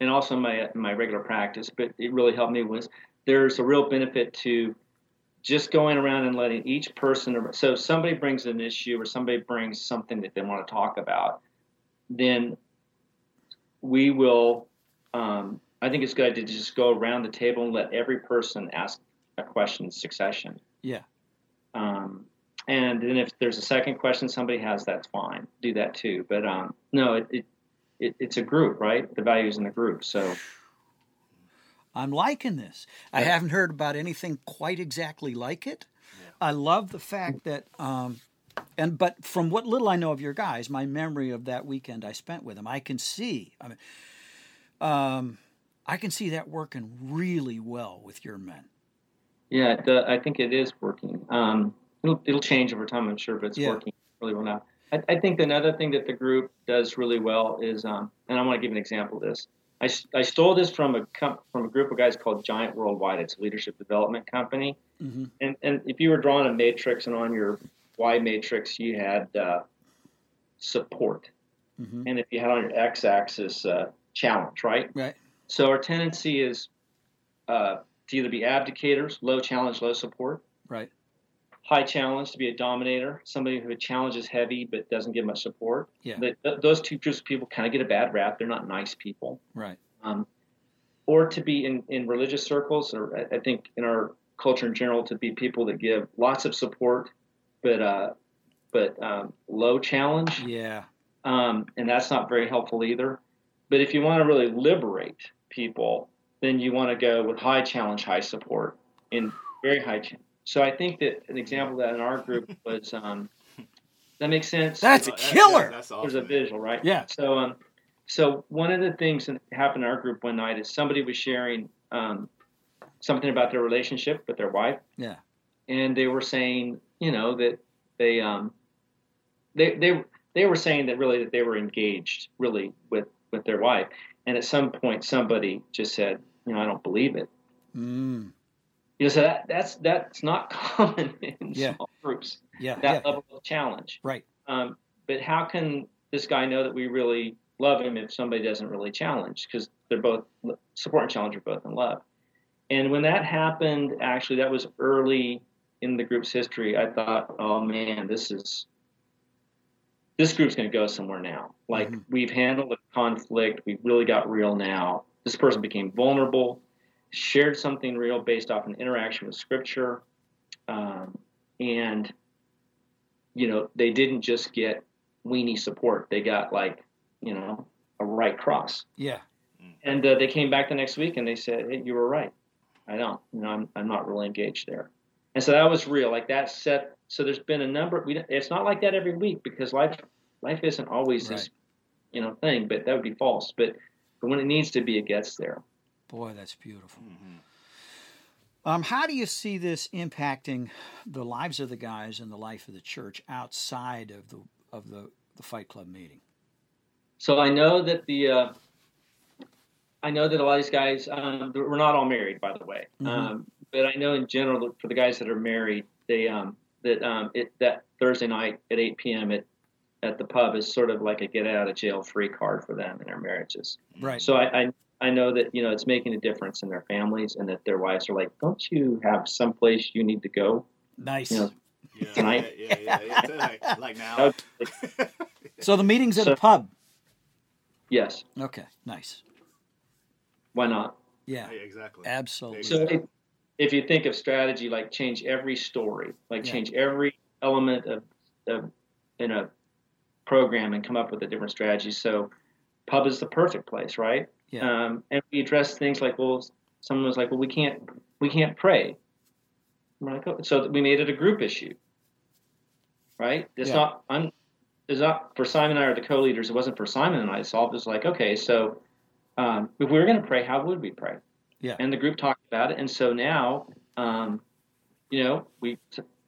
and also my my regular practice, but it really helped me was there's a real benefit to just going around and letting each person. So if somebody brings an issue or somebody brings something that they want to talk about, then we will. Um, I think it's good to just go around the table and let every person ask a question in succession. Yeah. Um, and then if there's a second question somebody has, that's fine. Do that too. But um, no, it, it, it it's a group, right? The values in the group. So I'm liking this. I haven't heard about anything quite exactly like it. I love the fact that, um, and but from what little I know of your guys, my memory of that weekend I spent with them, I can see. I mean, um, I can see that working really well with your men. yeah, the, I think it is working. Um, it'll it'll change over time, I'm sure, but it's Yeah. working really well now. I, I think another thing that the group does really well is, um, and I want to give an example of this. I, I stole this from a from a group of guys called Giant Worldwide. It's a leadership development company. Mhm. And and if you were drawing a matrix and on your Y matrix you had uh, support, Mhm. and if you had on your X axis uh, challenge, right? Right. So our tendency is uh, to either be abdicators, low challenge, low support. Right. High challenge to be a dominator, somebody who challenges heavy but doesn't give much support. Yeah. But th- those two groups of people kind of get a bad rap. They're not nice people. Right. Um, or to be in, in religious circles, or I, I think in our culture in general, to be people that give lots of support, but uh, but um, low challenge. Yeah. Um, and that's not very helpful either. But if you want to really liberate people, then you want to go with high challenge, high support, in very high challenge. So I think that an example of that in our group was um, that makes sense. That's That- that- killer. that's There's awesome. a visual, right? Yeah. So um, so one of the things that happened in our group one night is somebody was sharing um, something about their relationship with their wife, Yeah. and they were saying, you know, that they um, they they they were saying that really that they were engaged really with with their wife, and at some point somebody just said, you know, I don't believe it. Mm. You know, so that that's that's not common in Yeah. small groups. Yeah. That yeah. level of challenge. Right. Um, but how can this guy know that we really love him if somebody doesn't really challenge? Because they're both support and challenge are both in love. And when that happened, actually, that was early in the group's history. I thought, oh man, this is this group's going to go somewhere now. Like Mhm. we've handled the conflict, we've really got real now. This person became vulnerable, shared something real based off an interaction with Scripture, um, and you know they didn't just get weenie support; they got like you know a right cross. Yeah. And uh, they came back the next week and they said, "Hey, you were right. I don't. You know, I'm I'm not really engaged there." And so that was real. Like that set. So there's been a number. We it's not like that every week because life life isn't always this you know thing. But that would be false. But but when it needs to be, it gets there. Boy, that's beautiful. Mm-hmm. Um, how do you see this impacting the lives of the guys and the life of the church outside of the of the, the Fight Club meeting? So I know that the uh, I know that a lot of these guys um, we're not all married, by the way. Mhm. Um, but I know in general that for the guys that are married, they um, that um, it, that Thursday night at 8 p.m. at at the pub is sort of like a get out of jail free card for them in their marriages. Right. So I, I I know that you know it's making a difference in their families and that their wives are like, don't you have someplace you need to go? nice. You know, Yeah, Tonight? yeah, yeah, yeah, yeah. Uh, like now. So the meeting's at So- a pub. yes, Okay. Nice. why not? Yeah. Yeah, exactly. Absolutely. So if, if you think of strategy, like change every story, like Yeah. change every element of, of in a program and come up with a different strategy. So pub is the perfect place, right? Yeah. Um, and we address things like, well, someone was like, well, we can't, we can't pray. Like, oh, so we made it a group issue, right? It's Yeah. not, I'm, it's not for Simon and I are the co-leaders. It wasn't for Simon and I to solve. It's like, okay, so um, if we were going to pray, how would we pray? Yeah. And the group talked about it, and so now, um, you know, we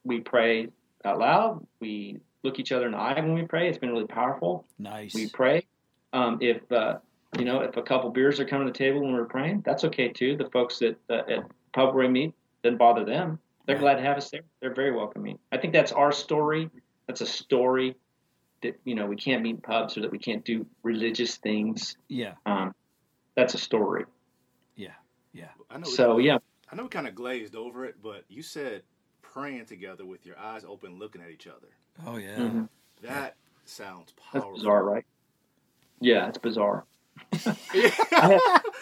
we pray out loud. We look each other in the eye when we pray. It's been really powerful. nice. We pray. Um, if uh, you know, if a couple beers are coming to the table when we're praying, that's okay too. The folks that uh, at pub where we meet doesn't bother them. They're glad to have us there. They're very welcoming. I think that's our story. That's a story that you know we can't meet in pubs or that we can't do religious things. yeah. Um, that's a story. Yeah. Yeah. I know. So yeah, I know we kind of glazed over it, but you said praying together with your eyes open, looking at each other. Oh yeah. Mhm. That sounds powerful. that's powerful. bizarre, right? Yeah, it's bizarre. I, have,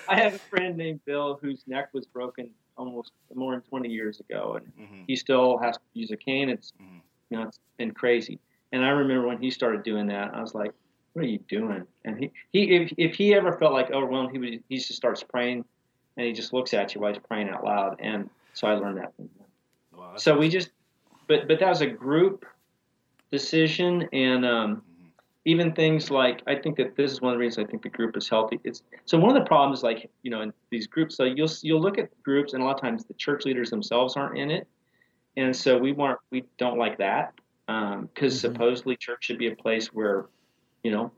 I have a friend named Bill whose neck was broken almost more than 20 years ago, and Mhm. he still has to use a cane. It's Mhm. you know it's been crazy. And I remember when he started doing that, I was like, "What are you doing?" And he, he if, if he ever felt like overwhelmed, he would he just starts praying, and he just looks at you while he's praying out loud. And so I learned that from him. Wow, So we just, but but that was a group decision, and um, even things like I think that this is one of the reasons I think the group is healthy. It's so one of the problems, like you know, in these groups, so you'll you'll look at groups, and a lot of times the church leaders themselves aren't in it, and so we want we don't like that because Mhm. supposedly church should be a place where, you know,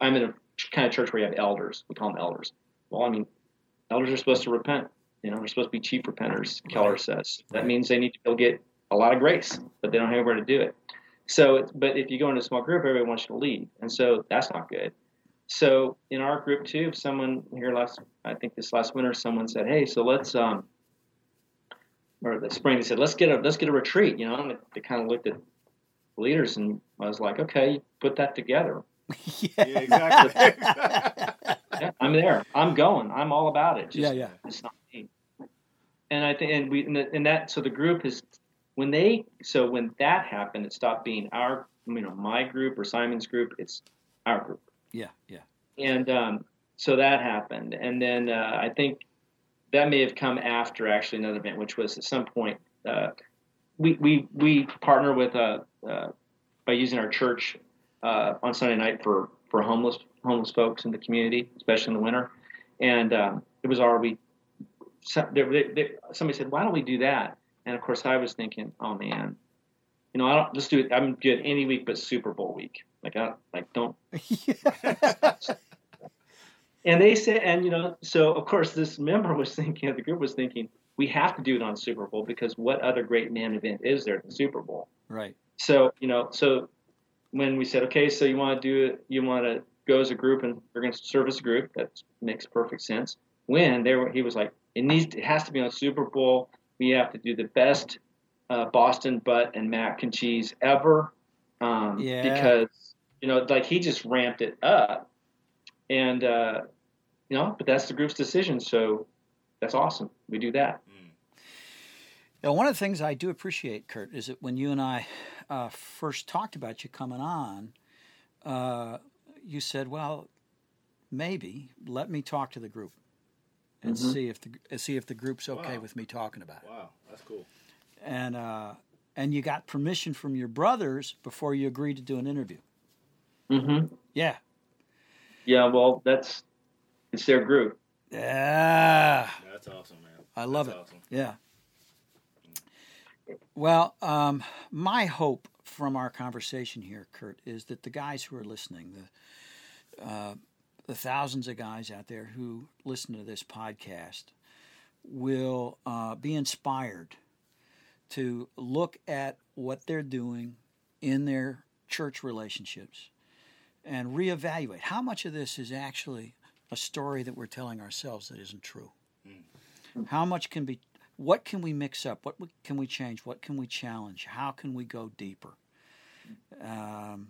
I'm in a kind of church where you have elders. We call them elders. Well, I mean, elders are supposed to repent. You know, they're supposed to be chief repenters. Keller Right. says that means they need to go get a lot of grace, but they don't have anywhere to do it. So, it's- but if you go into a small group, everybody wants you to lead, and so that's not good. so in our group too, if someone here last, I think this last winter, someone said, "Hey, so let's," um, or the spring, they said, "Let's get a let's get a retreat," you know, and they kind of looked at leaders, and I was like, "Okay, put that together." yeah, exactly. yeah, I'm there. I'm going. I'm all about it. Just, yeah, yeah. It's not me. And I think, and we, and, the, and that, so the group is when they, so when that happened, it stopped being our, you know, my group or Simon's group. It's our group. Yeah, yeah. And um, so that happened, and then uh, I think that may have come after actually another event, which was at some point uh, we we we partner with uh, uh by using our church uh, on Sunday night for for homeless homeless folks in the community, especially in the winter. And um, it was our we. somebody said, "Why don't we do that?" And of course, I was thinking, "Oh man, you know, I don't just do it. I'm good any week but Super Bowl week. Like, I like don't." and they said, and you know, so of course, this member was thinking, the group was thinking, we have to do it on Super Bowl because what other great man event is there than Super Bowl? Right. So you know, so when we said, okay, so you want to do it, you want to go as a group and we're going to serve as a group. That makes perfect sense. When they were, he was like, it needs, it has to be on Super Bowl. We have to do the best uh, Boston butt and mac and cheese ever. Um, yeah. Because you know, like he just ramped it up, and uh, you know, but that's the group's decision. So that's awesome. We do that. Now, one of the things I do appreciate, Kurt, is that when you and I uh, first talked about you coming on, uh, you said, "Well, maybe let me talk to the group and Mm-hmm. see if the see if the group's okay Wow. with me talking about it." wow, that's cool. And uh, and you got permission from your brothers before you agreed to do an interview. Mm-hmm. Yeah, Yeah. Well, that's it's their group. yeah, That's awesome, man. I love That's it. Awesome. Yeah. Well, um, my hope from our conversation here, Kurt, is that the guys who are listening, the uh, the thousands of guys out there who listen to this podcast, will uh, be inspired to look at what they're doing in their church relationships and reevaluate how much of this is actually a story that we're telling ourselves that isn't true. How much can be what can we mix up? What can we change? What can we challenge? How can we go deeper? Um,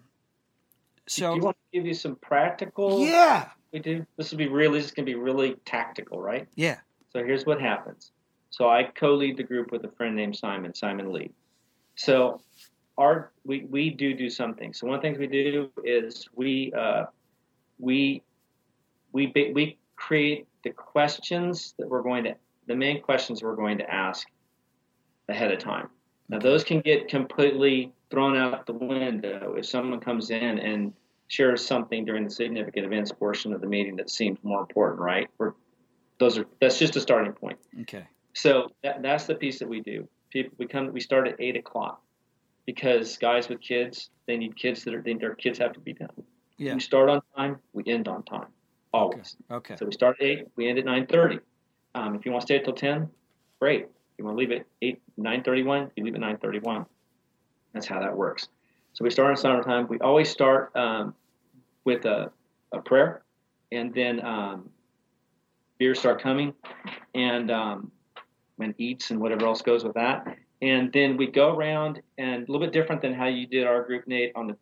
so do you want to give you some practical? yeah, We do. This will be really. This is going to be really tactical, right? yeah, So here's what happens. So I co-lead the group with a friend named Simon, Simon Lee. So our we, we do do something. So one of the things we do is we uh, we we we create the questions that we're going to the main questions we're going to ask ahead of time. Now those can get completely thrown out the window if someone comes in and shares something during the significant events portion of the meeting that seems more important, right? We're, those are that's just a starting point. okay, So that, that's the piece that we do. People, we come, we start at eight o'clock because guys with kids, they need kids that are, they, their kids have to be done. yeah, We start on time, we end on time, always. okay, So we start at eight, we end at nine thirty. Um, if you want to stay till ten, great. If you want to leave at eight, nine thirty-one, you leave at nine thirty-one. That's how that works. So we start on summertime. We always start um, with a, a prayer, and then um, beers start coming, and um, and eats and whatever else goes with that. And then we go around and a little bit different than how you did our group, Nate, on the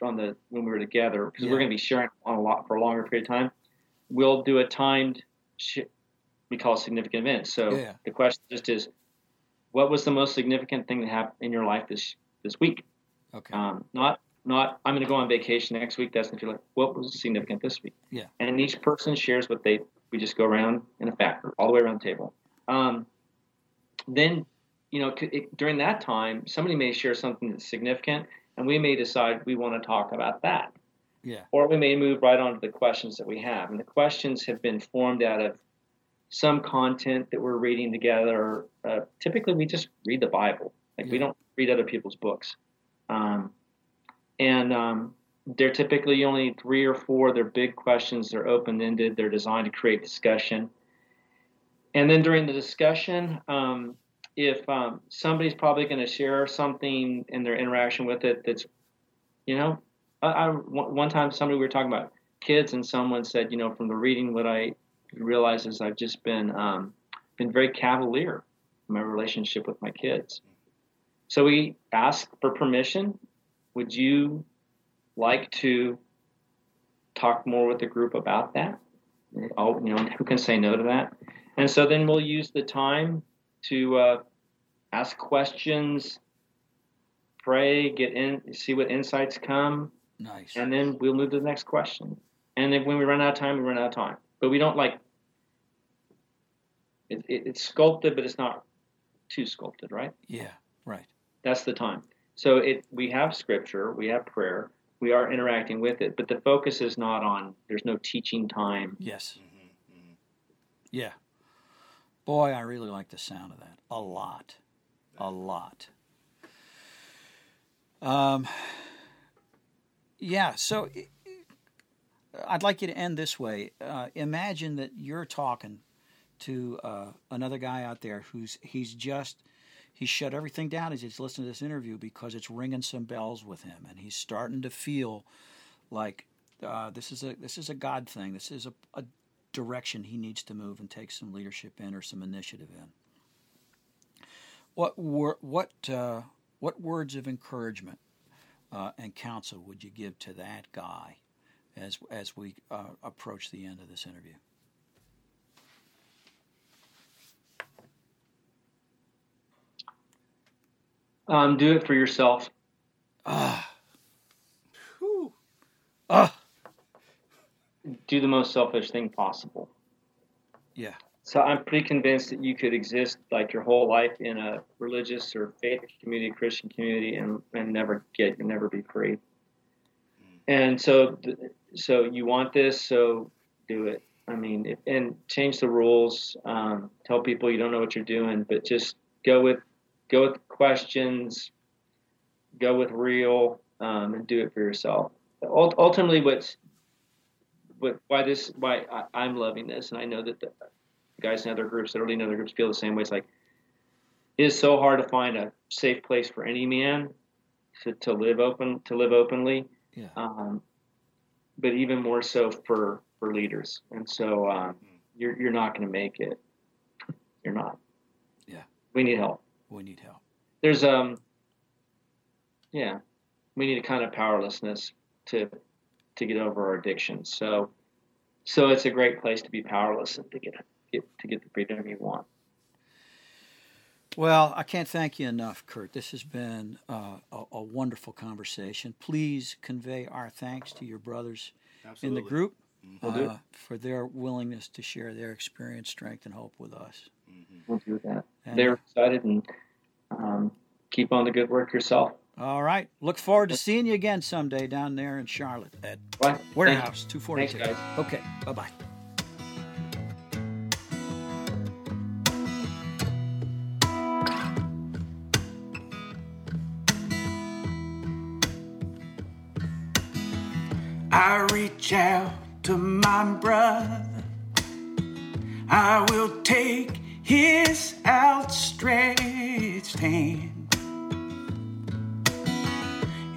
on the when we were together because Yeah. we're going to be sharing on a lot for a longer period of time. We'll do a timed. Sh- we call it significant events. So Yeah. the question just is, what was the most significant thing that happened in your life this this week? okay, Um, not not I'm going to go on vacation next week. That's if you're like, what was significant this week? Yeah. And each person shares what they. We just go around in a factor all the way around the table. Um, then, you know, it, during that time, somebody may share something that's significant, and we may decide we want to talk about that, yeah, or we may move right on to the questions that we have. And the questions have been formed out of some content that we're reading together. Uh, typically, we just read the Bible. Like we don't read other people's books. Um, and um, they're typically only three or four. They're big questions. They're open ended. They're designed to create discussion. And then during the discussion, um, if um, somebody's probably going to share something in their interaction with it that's, you know, I, I, one time somebody we were talking about kids, and someone said, you know, from the reading, what I realize is I've just been um, been very cavalier in my relationship with my kids. So we ask for permission. Would you like to talk more with the group about that? Oh, you know, who can say no to that? And so then we'll use the time to uh, ask questions, pray, get in, see what insights come. Nice. And then we'll move to the next question. And then when we run out of time, we run out of time. But we don't like it, it, it's sculpted, but it's not too sculpted, right? Yeah, right. That's the time. So it we have scripture, we have prayer, we are interacting with it, but the focus is not on. There's no teaching time. Yes. Yeah. Boy, I really like the sound of that. A lot. A lot. Um, yeah, so I'd like you to end this way. Uh, imagine that you're talking to uh, another guy out there who's he's just he's shut everything down as he's listening to this interview because it's ringing some bells with him, and he's starting to feel like uh, this is a this is a God thing. This is a, a direction he needs to move and take some leadership in or some initiative in. What wor- what uh, what words of encouragement uh, and counsel would you give to that guy as as we uh, approach the end of this interview? Um, do it for yourself. Ah. Ah. Do the most selfish thing possible. Yeah. So I'm pretty convinced that you could exist like your whole life in a religious or faith community, Christian community, and, and never get, and never be free. And so, so you want this, so do it. I mean, if, and change the rules. Um, tell people you don't know what you're doing, but just go with, go with questions, go with real, um, and do it for yourself. Ultimately, what's, what, why this, why I, I'm loving this, and I know that the, guys in other groups that already know other groups feel the same way. It's like it is so hard to find a safe place for any man to, to live open to live openly. Yeah. Um, but even more so for for leaders. And so um, you're you're not going to make it. You're not. Yeah. We need help. We need help. There's um. Yeah, we need a kind of powerlessness to to get over our addictions. So so it's a great place to be powerless and to get get to get the freedom you want. Well, I can't thank you enough, Kurt. This has been uh, a, a, wonderful conversation. Please convey our thanks to your brothers Absolutely. in the group uh, for their willingness to share their experience, strength, and hope with us. We'll do that. And- They're excited and um, keep on the good work yourself. All right. Look forward to seeing you again someday down there in Charlotte at Bye. Warehouse 242. Thanks, guys. Okay. Bye bye. I reach out to my brother. I will take his outstretched hand.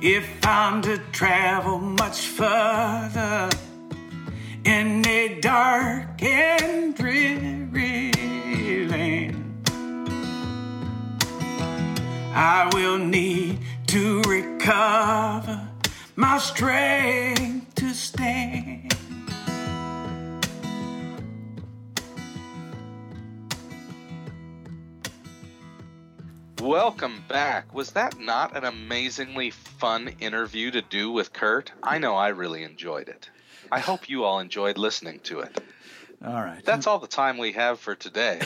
If I'm to travel much further in a dark and dreary land, I will need to recover my strength to stand. Welcome back. Was that not an amazingly fun interview to do with Kurt? I know I really enjoyed it. I hope you all enjoyed listening to it. All right. That's all the time we have for today.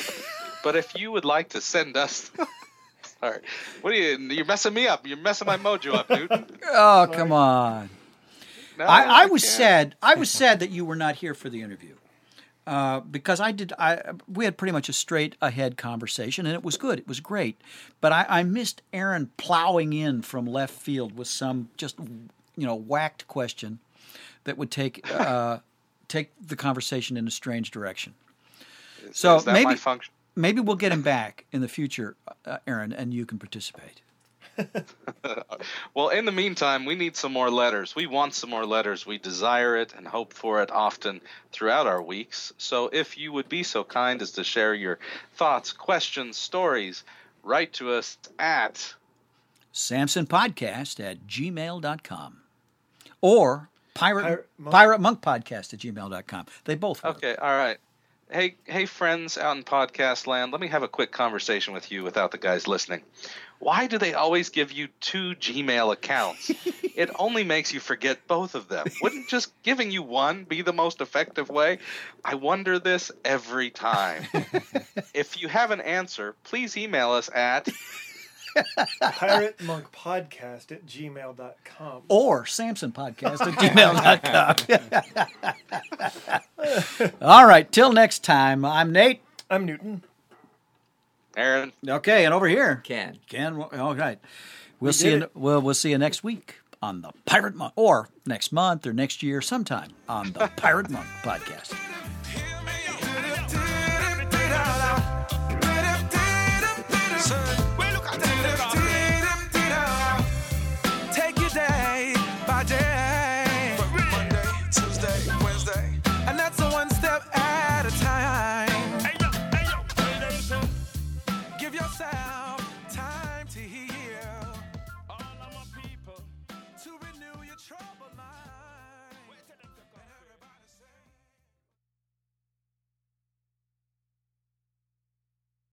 but if you would like to send us. Sorry. What are you. You're messing me up. You're messing my mojo up, Newton. Oh, come on. No, I, I was can't. sad. I was sad that you were not here for the interview. Uh, because I did, I we had pretty much a straight ahead conversation, and it was good. It was great, but I, I missed Aaron plowing in from left field with some just you know whacked question that would take uh, take the conversation in a strange direction. So Is that maybe my function? maybe we'll get him back in the future, uh, Aaron, and you can participate. well, in the meantime, we need some more letters. We want some more letters. We desire it and hope for it often throughout our weeks. So if you would be so kind as to share your thoughts, questions, stories, write to us at samsonpodcast at gmail.com or pirate, pirate, monk. pirate monk podcast at gmail.com. They both work. Okay, all right. Hey, hey, friends out in podcast land, let me have a quick conversation with you without the guys listening. Why do they always give you two Gmail accounts? it only makes you forget both of them. Wouldn't just giving you one be the most effective way? I wonder this every time. if you have an answer, please email us at Pirate Monk Podcast at gmail.com. Or Samson Podcast at gmail.com. All right, till next time, I'm Nate. I'm Newton. Aaron. Okay, and over here, Ken. Ken. All right. We'll we see you. Well, we'll see you next week on the Pirate Monk, or next month, or next year, sometime on the Pirate Monk podcast.